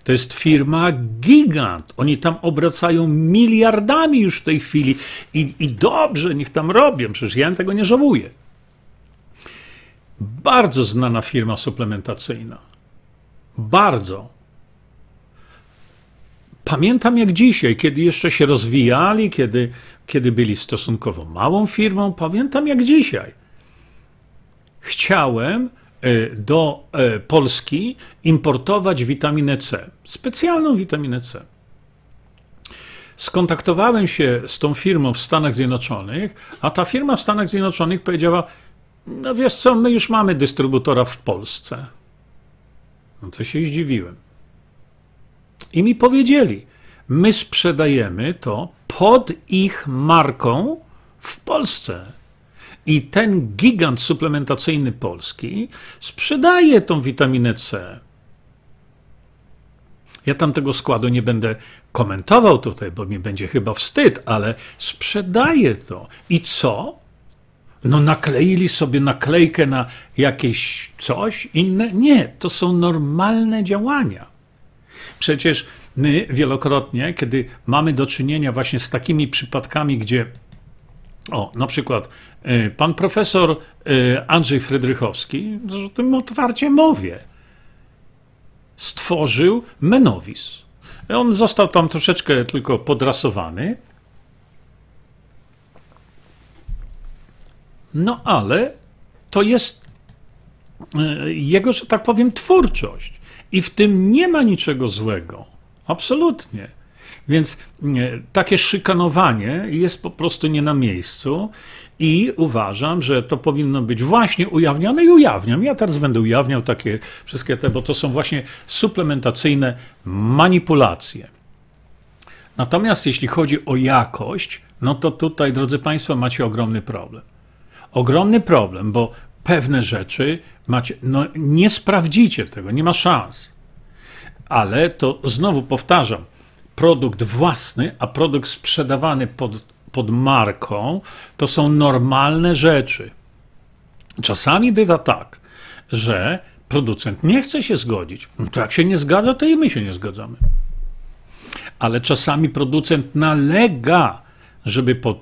To jest firma gigant. Oni tam obracają miliardami już w tej chwili i, i dobrze, niech tam robią, przecież ja tego nie żałuję. Bardzo znana firma suplementacyjna. Bardzo. Pamiętam jak dzisiaj, kiedy jeszcze się rozwijali, kiedy, kiedy byli stosunkowo małą firmą, pamiętam jak dzisiaj. Chciałem e, do e, Polski importować witaminę C, specjalną witaminę C. skontaktowałem się z tą firmą w Stanach Zjednoczonych, a ta firma w Stanach Zjednoczonych powiedziała: No wiesz co, my już mamy dystrybutora w Polsce. No to się zdziwiłem. I mi powiedzieli: My sprzedajemy to pod ich marką w Polsce. I ten gigant suplementacyjny polski sprzedaje tą witaminę C. Ja tam tego składu nie będę komentował tutaj, bo mi będzie chyba wstyd, ale sprzedaje to. I co? No nakleili sobie naklejkę na jakieś coś inne? Nie, to są normalne działania. Przecież my wielokrotnie, kiedy mamy do czynienia właśnie z takimi przypadkami, gdzie o, na przykład y, pan profesor y, Andrzej Frydrychowski, o tym otwarcie mówię, stworzył Menowis. On został tam troszeczkę tylko podrasowany. No ale to jest y, jego, że tak powiem, twórczość. I w tym nie ma niczego złego. Absolutnie. Więc takie szykanowanie jest po prostu nie na miejscu i uważam, że to powinno być właśnie ujawnione i ujawniam. Ja teraz będę ujawniał takie wszystkie te, bo to są właśnie suplementacyjne manipulacje. Natomiast jeśli chodzi o jakość, no to tutaj, drodzy Państwo, macie ogromny problem. Ogromny problem, bo pewne rzeczy macie, no nie sprawdzicie tego, nie ma szans. Ale to znowu powtarzam, produkt własny, a produkt sprzedawany pod, pod marką, to są normalne rzeczy. Czasami bywa tak, że producent nie chce się zgodzić. No to jak się nie zgadza, to i my się nie zgadzamy. Ale czasami producent nalega, żeby pod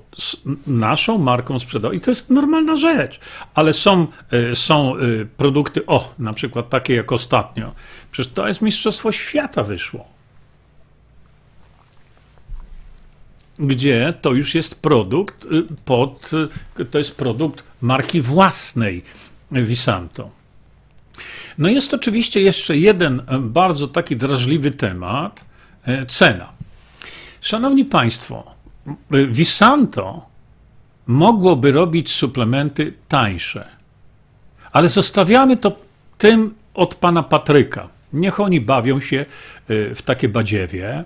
naszą marką sprzedał. I to jest normalna rzecz. Ale są, e, są e, produkty, o, na przykład takie jak ostatnio. Przecież to jest Mistrzostwo Świata wyszło. Gdzie to już jest produkt y, pod, y, to jest produkt marki własnej Visanto. No jest oczywiście jeszcze jeden e, bardzo taki drażliwy temat, e, cena. Szanowni Państwo, Visanto mogłoby robić suplementy tańsze, ale zostawiamy to tym od pana Patryka. Niech oni bawią się w takie badziewie.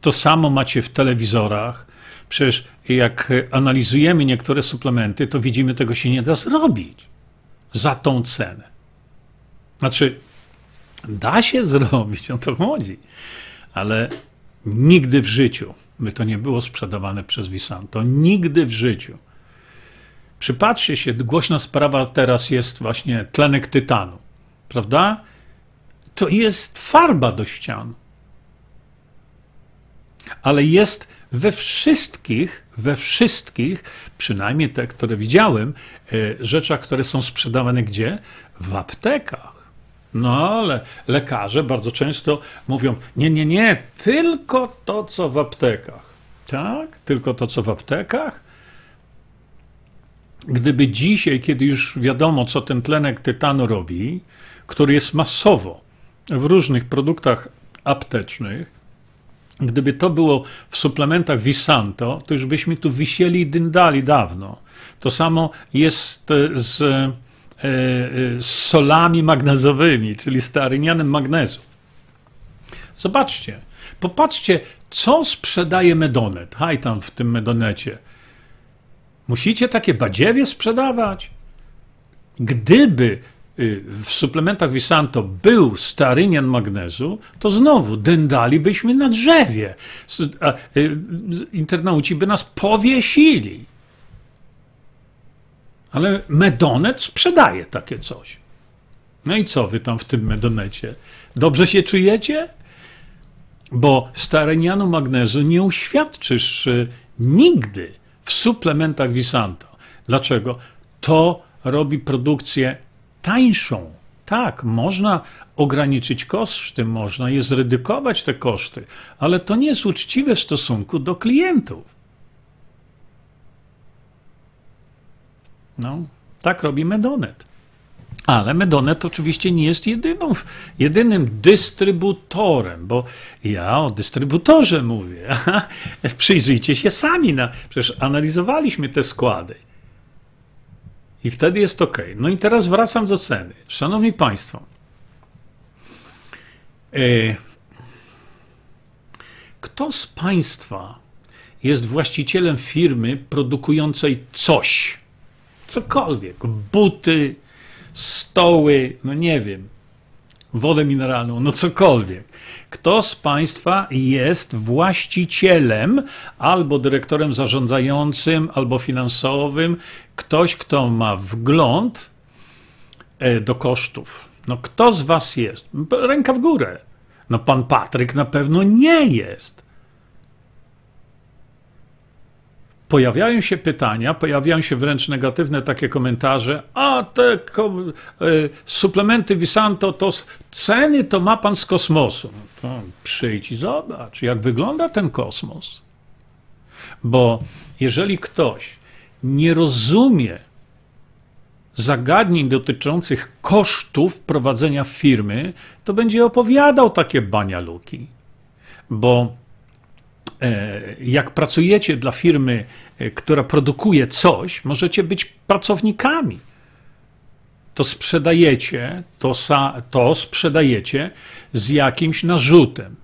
To samo macie w telewizorach. Przecież jak analizujemy niektóre suplementy, to widzimy, tego się nie da zrobić za tą cenę. Znaczy, da się zrobić, o to chodzi, ale nigdy w życiu by to nie było sprzedawane przez Visanto. Nigdy w życiu. Przypatrzcie się, głośna sprawa teraz jest właśnie tlenek tytanu, prawda? To jest farba do ścian ale jest we wszystkich, we wszystkich, przynajmniej te, które widziałem, e, rzeczach, które są sprzedawane gdzie? W aptekach. No ale lekarze bardzo często mówią: Nie, nie, nie, tylko to, co w aptekach. Tak, tylko to, co w aptekach. Gdyby dzisiaj, kiedy już wiadomo, co ten tlenek tytanu robi, który jest masowo w różnych produktach aptecznych, Gdyby to było w suplementach Visanto, to już byśmy tu wisieli i dyndali dawno. To samo jest e, z, e, e, z solami magnezowymi, czyli starynianem magnezu. Zobaczcie, popatrzcie, co sprzedaje Medonet. Haj tam w tym Medonecie. Musicie takie badziewie sprzedawać? Gdyby w suplementach Visanto był starynian magnezu, to znowu dędalibyśmy na drzewie. Y, internauci by nas powiesili. Ale Medonet sprzedaje takie coś. No i co wy tam w tym Medonecie? Dobrze się czujecie? Bo starynianu magnezu nie uświadczysz y, nigdy w suplementach Visanto. Dlaczego? To robi produkcję tańszą. Tak, można ograniczyć koszty, można je zredukować te koszty, ale to nie jest uczciwe w stosunku do klientów. No, tak robi Medonet. Ale Medonet oczywiście nie jest jedyną, jedynym dystrybutorem, bo ja o dystrybutorze mówię. Przyjrzyjcie się sami na. Przecież analizowaliśmy te składy. I wtedy jest ok. No i teraz wracam do ceny. Szanowni Państwo, e, kto z Państwa jest właścicielem firmy produkującej coś? Cokolwiek. Buty, stoły, no nie wiem, wodę mineralną, no cokolwiek. Kto z Państwa jest właścicielem albo dyrektorem zarządzającym, albo finansowym, ktoś, kto ma wgląd e, do kosztów? No kto z Was jest? Ręka w górę. No pan Patryk na pewno nie jest. Pojawiają się pytania, pojawiają się wręcz negatywne takie komentarze, a te ko- y, suplementy Visanto, to ceny to ma pan z kosmosu. No to przyjdź i zobacz, jak wygląda ten kosmos. Bo jeżeli ktoś nie rozumie zagadnień dotyczących kosztów prowadzenia firmy, to będzie opowiadał takie banialuki. Bo jak pracujecie dla firmy, e, która produkuje coś, możecie być pracownikami. To sprzedajecie, to, to sprzedajecie z jakimś narzutem.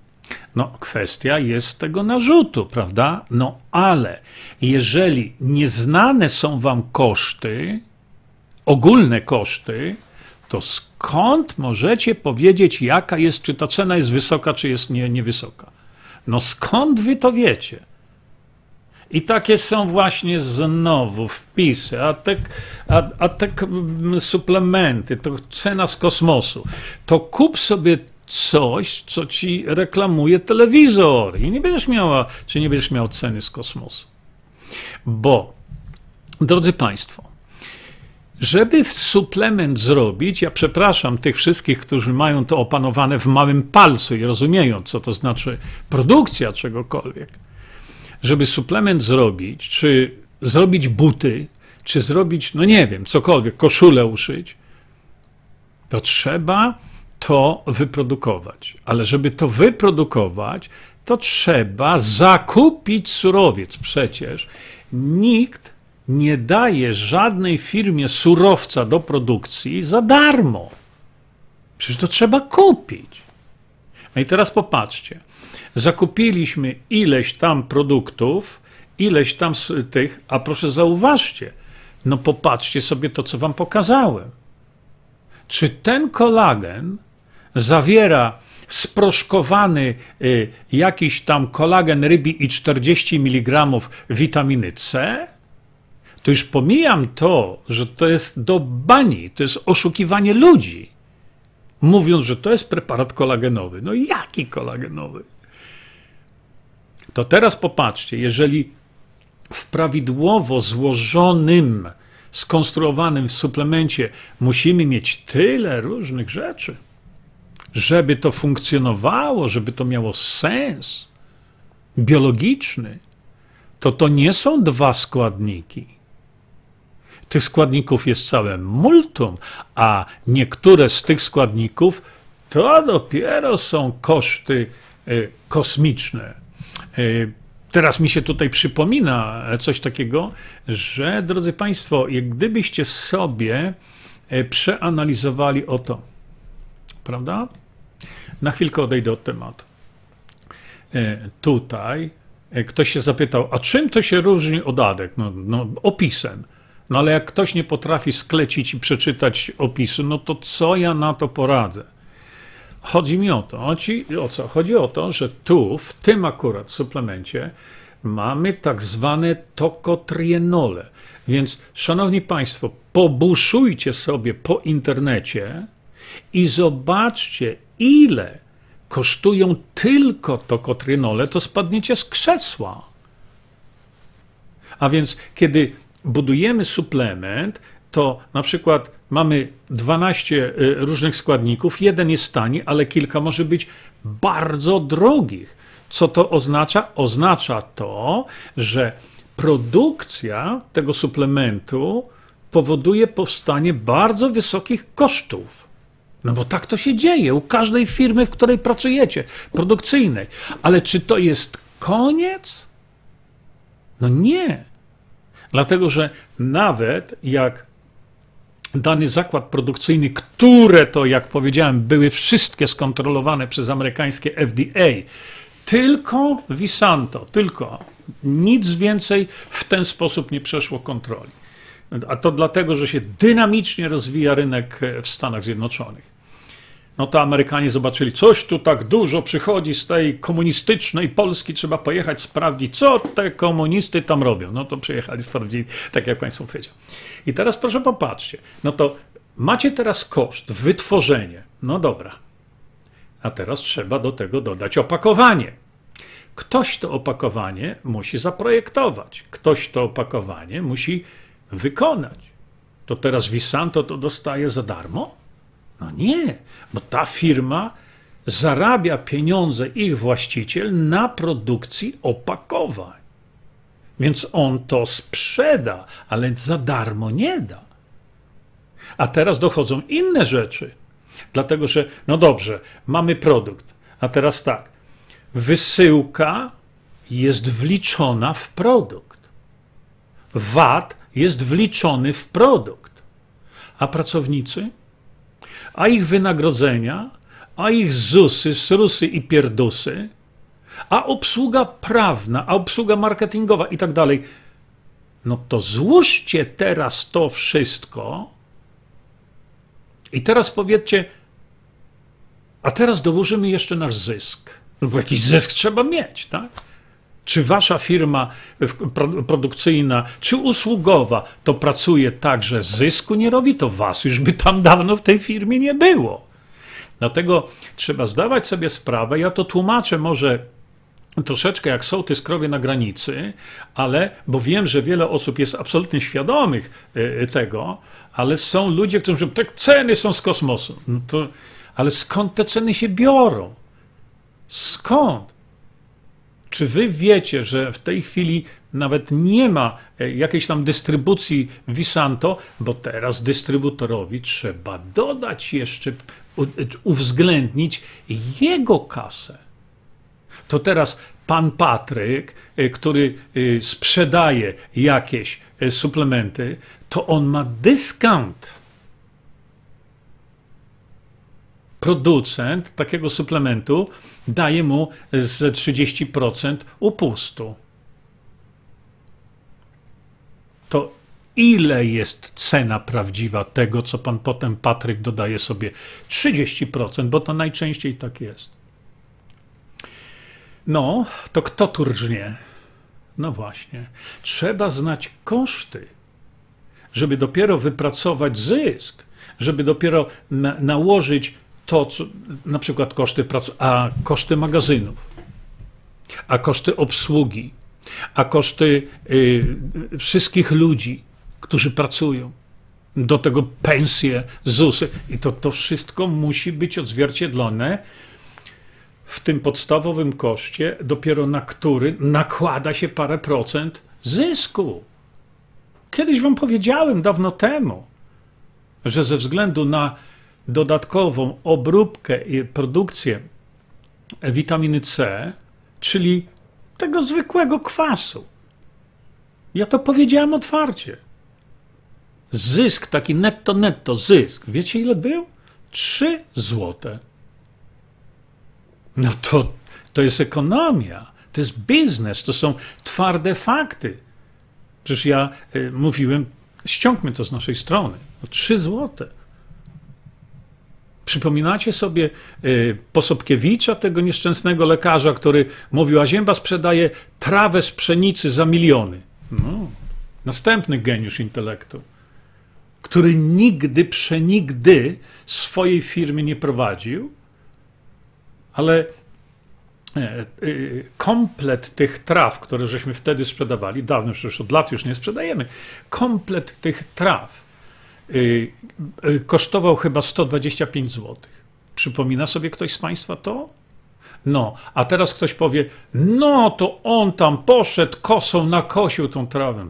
No, kwestia jest tego narzutu, prawda? No, ale jeżeli nieznane są wam koszty, ogólne koszty, to skąd możecie powiedzieć, jaka jest, czy ta cena jest wysoka, czy jest nie, niewysoka? No skąd wy to wiecie? I takie są właśnie znowu wpisy, a te, a, a te suplementy, to cena z kosmosu. To kup sobie coś, co ci reklamuje telewizor i nie będziesz miała, czy nie będziesz miał ceny z kosmosu. Bo, drodzy Państwo, żeby suplement zrobić, ja przepraszam tych wszystkich, którzy mają to opanowane w małym palcu i rozumieją, co to znaczy produkcja czegokolwiek. Żeby suplement zrobić, czy zrobić buty, czy zrobić, no nie wiem, cokolwiek, koszulę uszyć, to trzeba to wyprodukować. Ale żeby to wyprodukować, to trzeba zakupić surowiec. Przecież nikt nie daje żadnej firmie surowca do produkcji za darmo. Przecież to trzeba kupić. No i teraz popatrzcie. Zakupiliśmy ileś tam produktów, ileś tam tych, a proszę zauważcie, no popatrzcie sobie to, co wam pokazałem. Czy ten kolagen zawiera sproszkowany y, jakiś tam kolagen rybi i 40 mg witaminy C? To już pomijam to, że to jest do bani, to jest oszukiwanie ludzi, mówiąc, że to jest preparat kolagenowy. No jaki kolagenowy? To teraz popatrzcie, jeżeli w prawidłowo złożonym, skonstruowanym w suplemencie musimy mieć tyle różnych rzeczy, żeby to funkcjonowało, żeby to miało sens biologiczny, to to nie są dwa składniki tych składników jest całe multum, a niektóre z tych składników to dopiero są koszty y, kosmiczne. Y, teraz mi się tutaj przypomina coś takiego, że drodzy Państwo, gdybyście sobie y, przeanalizowali o to, prawda? Na chwilkę odejdę od tematu. Tutaj ktoś się zapytał, a czym to się różni od ADEK? No, no opisem. No ale jak ktoś nie potrafi sklecić i przeczytać opisu, no to co ja na to poradzę? Chodzi mi o to, chodzi, o co? Chodzi o to, że tu, w tym akurat suplemencie, mamy tak zwane tokotrienole. Więc, szanowni państwo, pobuszujcie sobie po internecie i zobaczcie, ile kosztują tylko tokotrienole, to spadniecie z krzesła. A więc, kiedy budujemy suplement, to na przykład mamy 12 y, różnych składników, jeden jest tani, ale kilka może być bardzo drogich. Co to oznacza? Oznacza to, że produkcja tego suplementu powoduje powstanie bardzo wysokich kosztów. No bo tak to się dzieje u każdej firmy, w której pracujecie, produkcyjnej. Ale czy to jest koniec? No nie. Dlatego, że nawet jak dany zakład produkcyjny, które to, jak powiedziałem, były wszystkie skontrolowane przez amerykańskie FDA, tylko Visanto, tylko nic więcej w ten sposób nie przeszło kontroli. A to dlatego, że się dynamicznie rozwija rynek w Stanach Zjednoczonych. No to Amerykanie zobaczyli, coś tu tak dużo przychodzi z tej komunistycznej Polski, trzeba pojechać sprawdzić, co te komunisty tam robią. No to przyjechali, sprawdzili, tak jak Państwu powiedział. I teraz proszę popatrzcie, no to macie teraz koszt, wytworzenie. No dobra. A teraz trzeba do tego dodać opakowanie. Ktoś to opakowanie musi zaprojektować, ktoś to opakowanie musi wykonać. To teraz Visanto to dostaje za darmo? No nie, bo ta firma zarabia pieniądze, ich właściciel, na produkcji opakowań. Więc on to sprzeda, ale za darmo nie da. A teraz dochodzą inne rzeczy. Dlatego, że, no dobrze, mamy produkt, a teraz tak, wysyłka jest wliczona w produkt. VAT jest wliczony w produkt. A pracownicy? A ich wynagrodzenia? A ich ZUSy, SRUSy i pierdusy? A obsługa prawna, a obsługa marketingowa i tak dalej. No to złóżcie teraz to wszystko i teraz powiedzcie, a teraz dołożymy jeszcze nasz zysk. No bo jakiś zysk trzeba mieć, tak? Czy wasza firma produkcyjna, czy usługowa to pracuje tak, że zysku nie robi, to was już by tam dawno w tej firmie nie było. Dlatego trzeba zdawać sobie sprawę, ja to tłumaczę może troszeczkę jak sołtys krowie na granicy, ale, bo wiem, że wiele osób jest absolutnie świadomych e, tego, ale są ludzie, którzy mówią, te ceny są z kosmosu. No to, ale skąd te ceny się biorą? Skąd? Czy wy wiecie, że w tej chwili nawet nie ma e, jakiejś tam dystrybucji Visanto, bo teraz dystrybutorowi trzeba dodać jeszcze, uwzględnić jego kasę. To teraz pan Patryk, e, który e, sprzedaje jakieś suplementy, to on ma dyskont producent takiego suplementu daje mu z 30% upustu. To ile jest cena prawdziwa tego, co pan potem Patryk dodaje sobie? 30%, bo to najczęściej tak jest. No, to kto tu rżnie? No właśnie, trzeba znać koszty, żeby dopiero wypracować zysk, żeby dopiero na, nałożyć to, co, na przykład koszty pracy, a koszty magazynów, a koszty obsługi, a koszty y, wszystkich ludzi, którzy pracują, do tego pensje, ZUSy i to, to wszystko musi być odzwierciedlone w tym podstawowym koszcie, dopiero na który nakłada się parę procent zysku. Kiedyś wam powiedziałem dawno temu, że ze względu na dodatkową obróbkę i produkcję witaminy C, czyli tego zwykłego kwasu. Ja to powiedziałem otwarcie. Zysk, taki netto, netto, zysk. Wiecie ile był? 3 złote. No to, to jest ekonomia, to jest biznes, to są twarde fakty. Przecież ja y, mówiłem, ściągmy to z naszej strony. O 3 złote. Przypominacie sobie y, Posobkiewicza, tego nieszczęsnego lekarza, który mówił, a Zięba sprzedaje trawę z pszenicy za miliony. No, następny geniusz intelektu, który nigdy, przenigdy swojej firmy nie prowadził, ale e, e, komplet tych traw, które żeśmy wtedy sprzedawali, dawno przecież od lat już nie sprzedajemy, komplet tych traw kosztował chyba 125 zł. Przypomina sobie ktoś z Państwa to? No, a teraz ktoś powie, no to on tam poszedł kosą, nakosił tą trawę.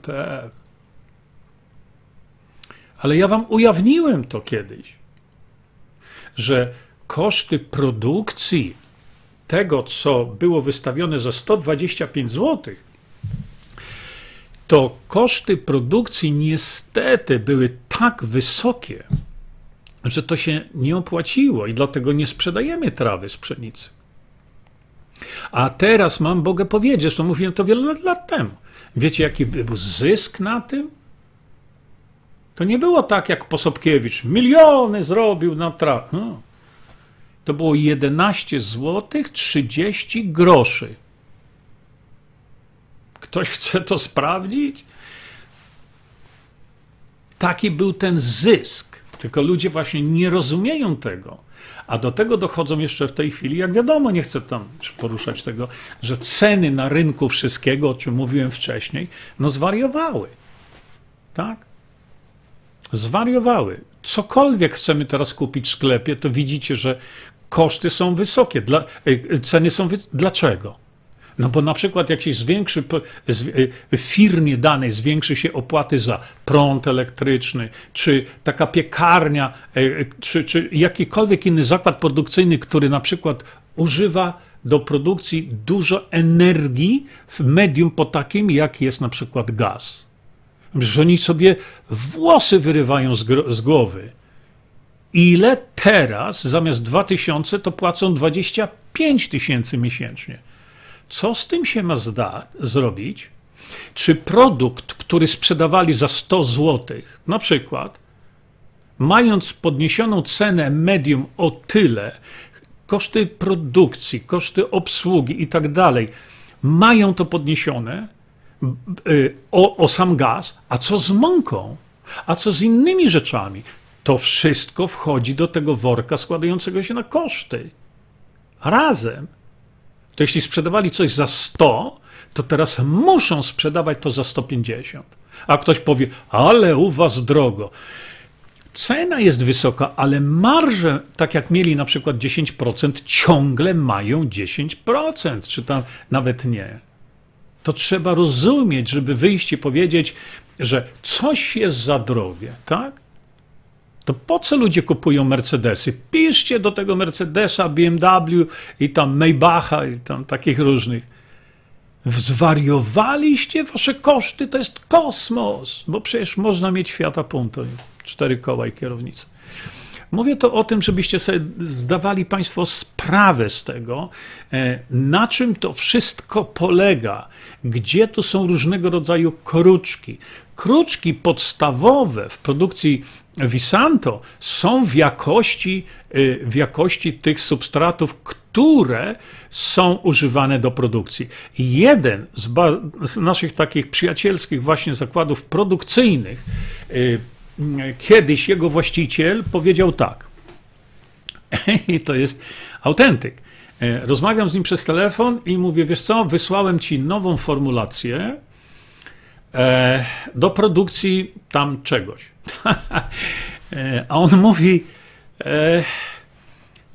Ale ja wam ujawniłem to kiedyś, że koszty produkcji tego, co było wystawione za 125 zł, to koszty produkcji niestety były tak wysokie, że to się nie opłaciło i dlatego nie sprzedajemy trawy z pszenicy. A teraz mam, mogę powiedzieć, zresztą mówiłem to wiele lat, lat temu. Wiecie, jaki był zysk na tym? To nie było tak jak Posobkiewicz. Miliony zrobił na trawę. No. To było 11 zł 30 groszy. Ktoś chce to sprawdzić? Taki był ten zysk. Tylko ludzie właśnie nie rozumieją tego. A do tego dochodzą jeszcze w tej chwili, jak wiadomo, nie chcę tam poruszać tego, że ceny na rynku wszystkiego, o czym mówiłem wcześniej, no zwariowały. Tak? Zwariowały. Cokolwiek chcemy teraz kupić w sklepie, to widzicie, że koszty są wysokie. Dla, e, ceny są. Dlaczego? No bo na przykład jak się zwiększy, w firmie danej zwiększy się opłaty za prąd elektryczny, czy taka piekarnia, e, czy, czy jakikolwiek inny zakład produkcyjny, który na przykład używa do produkcji dużo energii w medium po takim, jak jest na przykład gaz. Że oni sobie włosy wyrywają z, z głowy. Ile teraz zamiast 2000 to płacą 25 tysięcy miesięcznie. Co z tym się ma zda- zrobić? Czy produkt, który sprzedawali za 100 zł, na przykład, mając podniesioną cenę medium o tyle, koszty produkcji, koszty obsługi i tak dalej, mają to podniesione y, o, o sam gaz, a co z mąką? A co z innymi rzeczami? To wszystko wchodzi do tego worka składającego się na koszty. Razem to jeśli sprzedawali coś za 100, to teraz muszą sprzedawać to za 150. A ktoś powie, ale u was drogo. Cena jest wysoka, ale marże, tak jak mieli na przykład 10%, ciągle mają 10%, czy tam nawet nie. To trzeba rozumieć, żeby wyjść i powiedzieć, że coś jest za drogie, tak? To po co ludzie kupują Mercedesy? Piszcie do tego Mercedesa, BMW i tam Maybacha i tam takich różnych. Zwariowaliście wasze koszty, to jest kosmos, bo przecież można mieć Fiata Punto, cztery koła i kierownicę. Mówię to o tym, żebyście sobie zdawali Państwo sprawę z tego, e, na czym to wszystko polega, gdzie tu są różnego rodzaju kruczki. Kruczki podstawowe w produkcji Visanto są w jakości, y, w jakości tych substratów, które są używane do produkcji. Jeden z, z naszych takich przyjacielskich właśnie zakładów produkcyjnych, y, kiedyś jego właściciel powiedział tak, i to jest autentyk. Y, rozmawiam z nim przez telefon i mówię, wiesz co, wysłałem ci nową formulację e, do produkcji tam czegoś. E, a on mówi, e,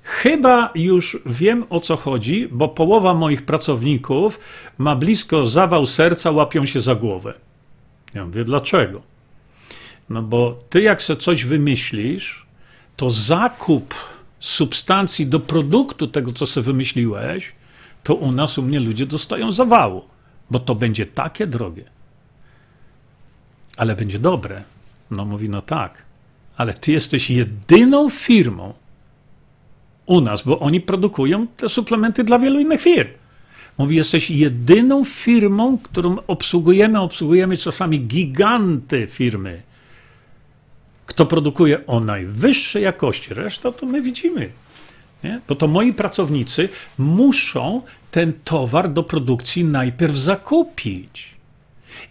chyba już wiem o co chodzi, bo połowa moich pracowników ma blisko zawał serca, łapią się za głowę. Ja mówię, dlaczego? No bo ty jak sobie coś wymyślisz, to zakup substancji do produktu tego, co sobie wymyśliłeś, to u nas, u mnie ludzie dostają zawału, bo to będzie takie drogie. Ale będzie dobre. No mówi, no tak, ale ty jesteś jedyną firmą u nas, bo oni produkują te suplementy dla wielu innych firm. Mówi, jesteś jedyną firmą, którą obsługujemy, obsługujemy czasami giganty firmy. Kto produkuje o najwyższej jakości, reszta to my widzimy. Nie? Bo to moi pracownicy muszą ten towar do produkcji najpierw zakupić.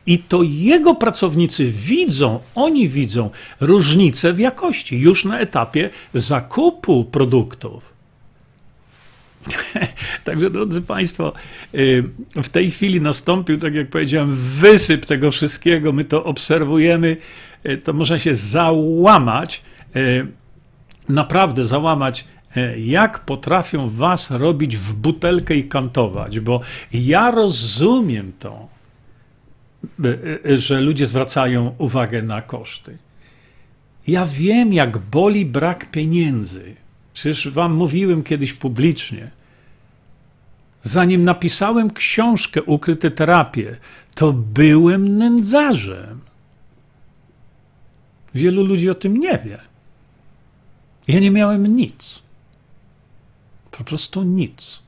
I to jego pracownicy widzą, oni widzą różnicę w jakości już na etapie zakupu produktów. Także, drodzy Państwo, y, w tej chwili nastąpił, tak jak powiedziałem, wysyp tego wszystkiego. My to obserwujemy. Y, to można się załamać, y, naprawdę załamać jak potrafią was robić w butelkę i kantować, bo ja rozumiem to. Że ludzie zwracają uwagę na koszty. Ja wiem, jak boli brak pieniędzy. Przecież wam mówiłem kiedyś publicznie. Zanim napisałem książkę Ukryte terapie, to byłem nędzarzem. Wielu ludzi o tym nie wie. Ja nie miałem nic. Po prostu nic.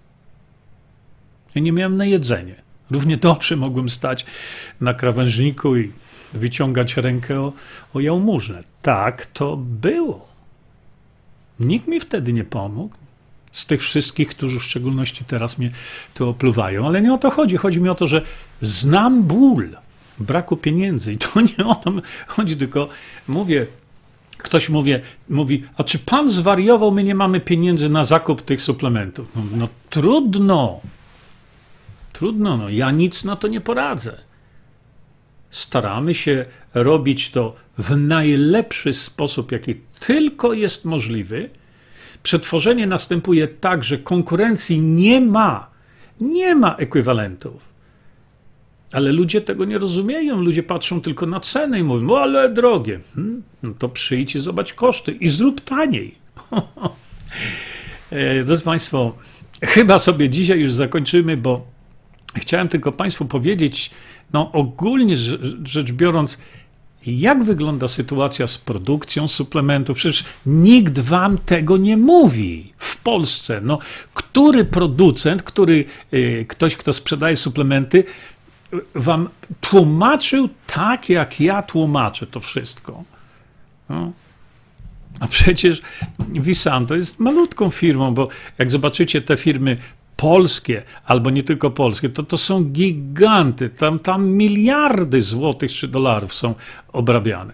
Ja nie miałem na jedzenie. Równie dobrze mogłem stać na krawężniku i wyciągać rękę o, o jałmużnę. Tak to było. Nikt mi wtedy nie pomógł. Z tych wszystkich, którzy w szczególności teraz mnie to opluwają, ale nie o to chodzi. Chodzi mi o to, że znam ból braku pieniędzy i to nie o to chodzi, tylko mówię, ktoś mówi, mówi, a czy pan zwariował, my nie mamy pieniędzy na zakup tych suplementów? No, no trudno, trudno, no ja nic na to nie poradzę. Staramy się robić to w najlepszy sposób, jaki tylko jest możliwy. Przetworzenie następuje tak, że konkurencji nie ma, nie ma ekwiwalentów. Ale ludzie tego nie rozumieją. Ludzie patrzą tylko na cenę i mówią, no ale drogie. Hmm, no to przyjdź i zobacz koszty i zrób taniej. E, drodzy Państwo, chyba sobie dzisiaj już zakończymy, bo chciałem tylko Państwu powiedzieć, no ogólnie rzecz biorąc, jak wygląda sytuacja z produkcją suplementów? Przecież nikt wam tego nie mówi w Polsce. No, który producent, który y, ktoś, kto sprzedaje suplementy, wam tłumaczył tak, jak ja tłumaczę to wszystko. No. A przecież Visanto jest malutką firmą, bo jak zobaczycie te firmy polskie, albo nie tylko polskie, to to są giganty. Tam, tam miliardy złotych czy dolarów są obrabiane.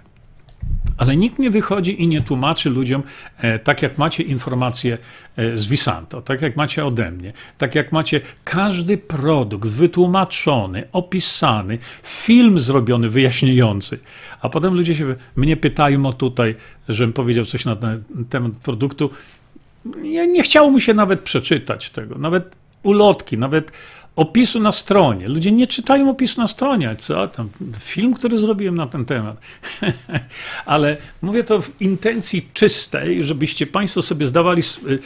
Ale nikt nie wychodzi i nie tłumaczy ludziom, e, tak jak macie informacje e, z Visanto, tak jak macie ode mnie, tak jak macie każdy produkt wytłumaczony, opisany, film zrobiony, wyjaśniający. A potem ludzie się mnie pytają o tutaj, żebym powiedział coś na ten temat produktu. Nie, nie chciało mu się nawet przeczytać tego, nawet ulotki, nawet opisu na stronie. Ludzie nie czytają opisu na stronie. Co tam? Film, który zrobiłem na ten temat. Ale mówię to w intencji czystej, żebyście Państwo sobie zdawali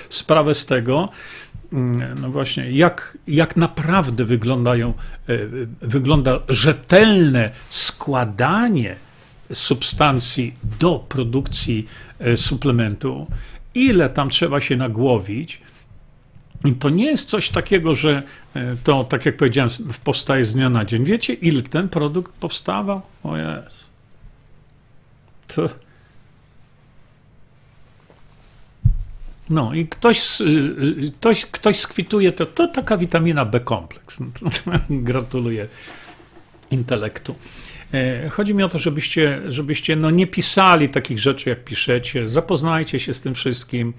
sprawę z tego, mm, no właśnie, jak, jak naprawdę wyglądają, e, wygląda rzetelne składanie substancji do produkcji suplementu, ile tam trzeba się nagłowić, i to nie jest coś takiego, że e, to, tak jak powiedziałem, powstaje z dnia na dzień. Wiecie, ile ten produkt powstawał? O jest. To... No i ktoś, y, y, ktoś, ktoś skwituje to, to taka witamina B kompleks. Gratuluję intelektu. E, chodzi mi o to, żebyście, żebyście no nie pisali takich rzeczy, jak piszecie. Zapoznajcie się z tym wszystkim.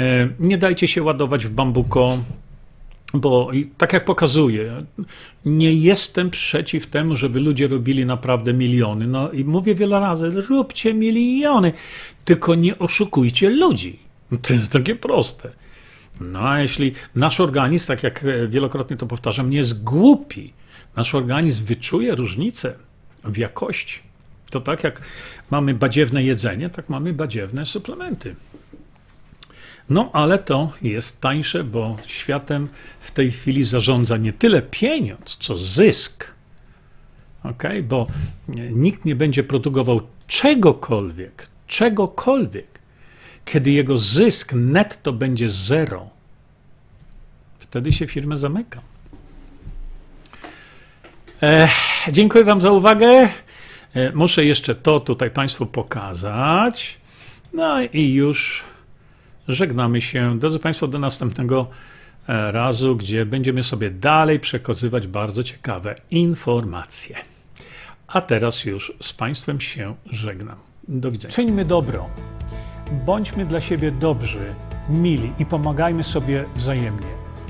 E, nie dajcie się ładować w bambuko, bo tak jak pokazuję, nie jestem przeciw temu, żeby ludzie robili naprawdę miliony. No i mówię wiele razy, róbcie miliony, tylko nie oszukujcie ludzi. To jest takie proste. No a jeśli nasz organizm, tak jak wielokrotnie to powtarzam, nie jest głupi, nasz organizm wyczuje różnicę w jakości, to tak jak mamy badziewne jedzenie, tak mamy badziewne suplementy. No, ale to jest tańsze, bo światem w tej chwili zarządza nie tyle pieniądz, co zysk. Ok, bo nikt nie będzie produkował czegokolwiek, czegokolwiek, kiedy jego zysk netto będzie zero. Wtedy się firma zamyka. Dziękuję Wam za uwagę. E, muszę jeszcze to tutaj Państwu pokazać. No i już żegnamy się, drodzy Państwo, do następnego e, razu, gdzie będziemy sobie dalej przekazywać bardzo ciekawe informacje. A teraz już z Państwem się żegnam. Do widzenia. Czyńmy dobro. Bądźmy dla siebie dobrzy, mili i pomagajmy sobie wzajemnie.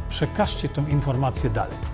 Przekażcie tę informację dalej.